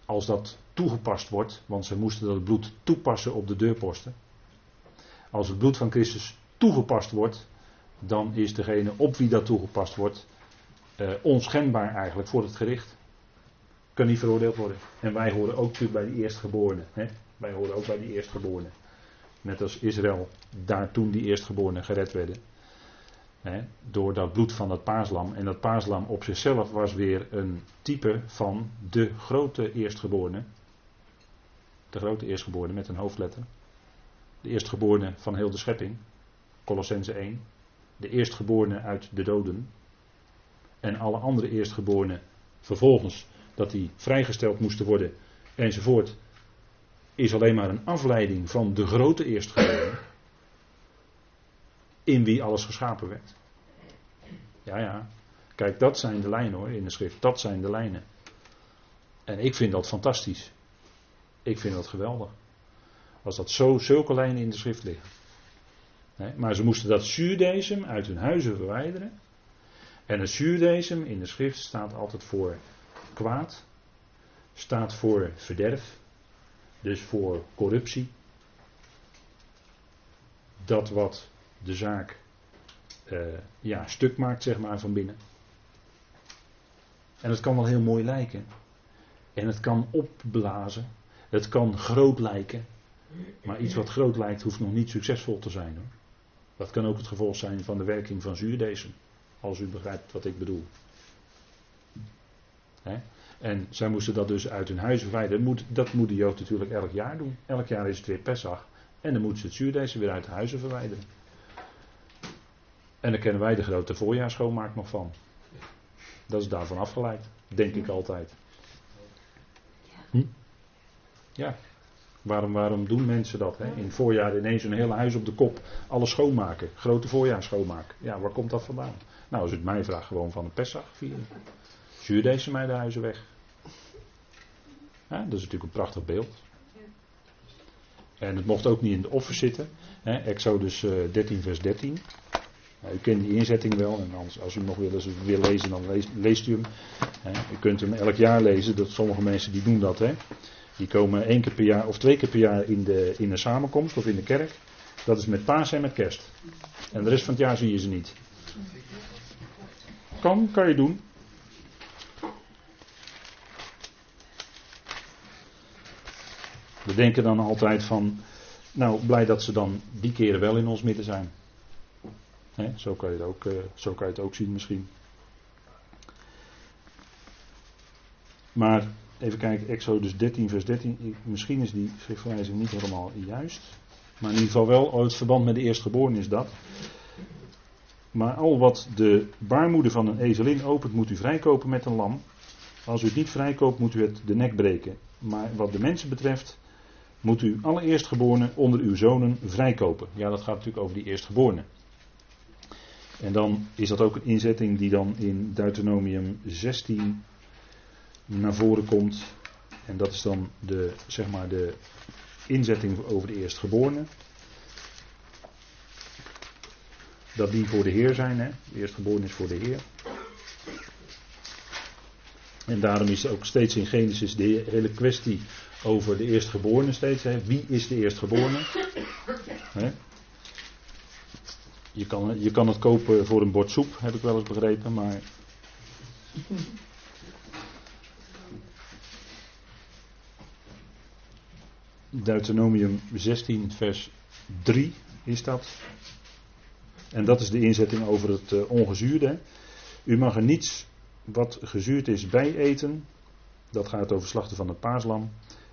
A: Als dat toegepast wordt, want ze moesten dat bloed toepassen op de deurposten. Als het bloed van Christus toegepast wordt, dan is degene op wie dat toegepast wordt uh, onschendbaar eigenlijk voor het gericht. Kan niet veroordeeld worden. En wij horen ook natuurlijk bij die eerstgeborenen. Wij horen ook bij die eerstgeborenen. Net als Israël daar toen die eerstgeborenen gered werden. Door dat bloed van dat paaslam. En dat paaslam op zichzelf was weer een type van de grote eerstgeborene. De grote eerstgeborene met een hoofdletter. De eerstgeborene van heel de schepping. Colossense 1. De eerstgeborene uit de doden. En alle andere eerstgeborenen vervolgens dat die vrijgesteld moesten worden enzovoort is alleen maar een afleiding van de grote eerstgeborene. In wie alles geschapen werd. Ja, ja. Kijk, dat zijn de lijnen hoor in de schrift. Dat zijn de lijnen. En ik vind dat fantastisch. Ik vind dat geweldig. Als dat zo, zulke lijnen in de schrift liggen. Maar ze moesten dat zuurdesem uit hun huizen verwijderen. En het zuurdesem in de schrift staat altijd voor kwaad. Staat voor verderf. Dus voor corruptie. Dat wat de zaak uh, ja, stuk maakt, zeg maar, van binnen. En het kan wel heel mooi lijken. En het kan opblazen. Het kan groot lijken. Maar iets wat groot lijkt hoeft nog niet succesvol te zijn. Hoor. Dat kan ook het gevolg zijn van de werking van zuurdesem. Als u begrijpt wat ik bedoel. He? En zij moesten dat dus uit hun huis verwijderen. Dat moet de Jood natuurlijk elk jaar doen. Elk jaar is het weer Pesach. En dan moeten ze het zuurdesem weer uit de huizen verwijderen. En dan kennen wij de grote voorjaarsschoonmaak nog van. Dat is daarvan afgeleid. Denk ik altijd. Hm? Ja. Waarom, waarom doen mensen dat? Hè? In het voorjaar ineens een hele huis op de kop. Alles schoonmaken. Grote voorjaarsschoonmaak. Ja, waar komt dat vandaan? Nou, als het mij vraagt, gewoon van de Pesach vieren. Zuurdesem mij de huizen weg. Dat is natuurlijk een prachtig beeld. En het mocht ook niet in de offer zitten. Hè, Exodus 13, eh, vers 13. Nou, u kent die inzetting wel. En als, u nog wil, wil lezen, dan leest, leest u hem. U kunt hem elk jaar lezen. Dat, sommige mensen die doen dat. Hè. Die komen één keer per jaar of twee keer per jaar in de, in de samenkomst of in de kerk. Dat is met paas en met kerst. En de rest van het jaar zie je ze niet. Kan, kan je doen. We denken dan altijd van, nou blij dat ze dan die keren wel in ons midden zijn. zo, kan je het ook, uh, zo kan je het ook zien misschien. Maar even kijken, Exodus 13, vers 13. Misschien is die schriftverwijzing niet helemaal juist. Maar in ieder geval wel, het verband met de eerstgeboren is dat. Maar al wat de baarmoeder van een ezelin opent, moet u vrijkopen met een lam. Als u het niet vrijkoopt, moet u het de nek breken. Maar wat de mensen betreft, moet u alle eerstgeborenen onder uw zonen vrijkopen. Ja, dat gaat natuurlijk over die eerstgeborenen. En dan is dat ook een inzetting die dan in Deuteronomium 16, naar voren komt. En dat is dan de, zeg maar de inzetting over de eerstgeborene. Dat die voor de Heer zijn. Hè? De eerstgeborene is voor de Heer. En daarom is ook steeds in Genesis de hele kwestie over de eerstgeborene steeds. Hè? Wie is de eerstgeborene? Hè? Je, kan, je kan het kopen voor een bord soep, heb ik wel eens begrepen, maar. Deuteronomium 16, vers 3 is dat. En dat is de inzetting over het uh, ongezuurde. U mag er niets wat gezuurd is bij eten. Dat gaat over slachten van het paaslam.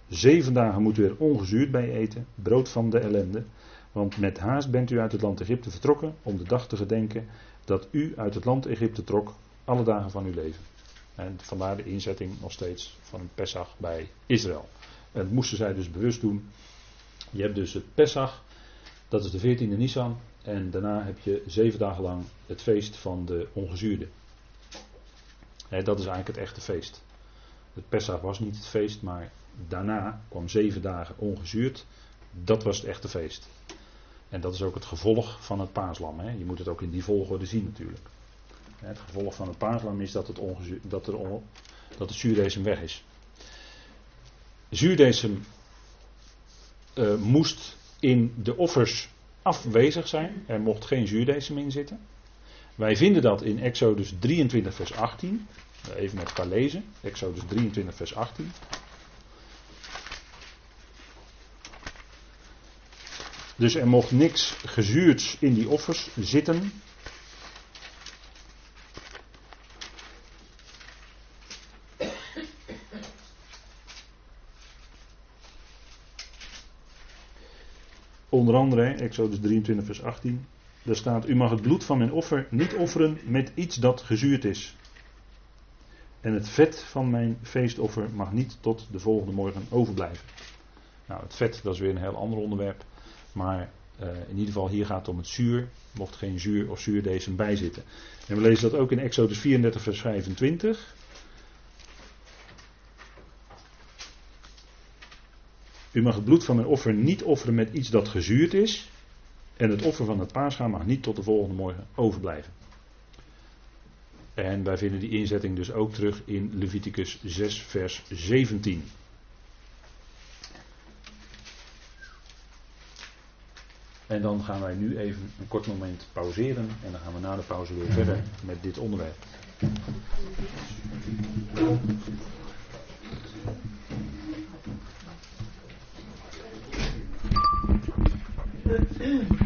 A: Zeven dagen moet u er ongezuurd bij eten. Brood van de ellende. Want met haast bent u uit het land Egypte vertrokken om de dag te gedenken dat u uit het land Egypte trok alle dagen van uw leven. En vandaar de inzetting nog steeds van Pesach bij Israël. En dat moesten zij dus bewust doen. Je hebt dus het Pesach, dat is de 14e Nisan. En daarna heb je zeven dagen lang het feest van de ongezuurde. dat is eigenlijk het echte feest. Het Pesach was niet het feest, maar daarna kwam zeven dagen ongezuurd. Dat was het echte feest. En dat is ook het gevolg van het paaslam. Je moet het ook in die volgorde zien natuurlijk. Het gevolg van het paaslam is dat het, dat er dat weg is. Zuurdesem uh, moest in de offers afwezig zijn. Er mocht geen zuurdesem in zitten. Wij vinden dat in Exodus 23 vers 18. Even met elkaar lezen. Exodus 23 vers 18. Dus er mocht niks gezuurds in die offers zitten. Onder andere, Exodus 23, vers 18. Daar staat: U mag het bloed van mijn offer niet offeren met iets dat gezuurd is. En het vet van mijn feestoffer mag niet tot de volgende morgen overblijven. Nou, het vet, dat is weer een heel ander onderwerp. Maar uh, in ieder geval hier gaat het om het zuur. Mocht geen zuur of zuurdesem bij zitten. En we lezen dat ook in Exodus 34 vers 25. U mag het bloed van mijn offer niet offeren met iets dat gezuurd is. En het offer van het paasgaan mag niet tot de volgende morgen overblijven. En wij vinden die inzetting dus ook terug in Leviticus 6 vers 17. En dan gaan wij nu even een kort moment pauzeren en dan gaan we na de pauze weer verder met dit onderwerp. Mm.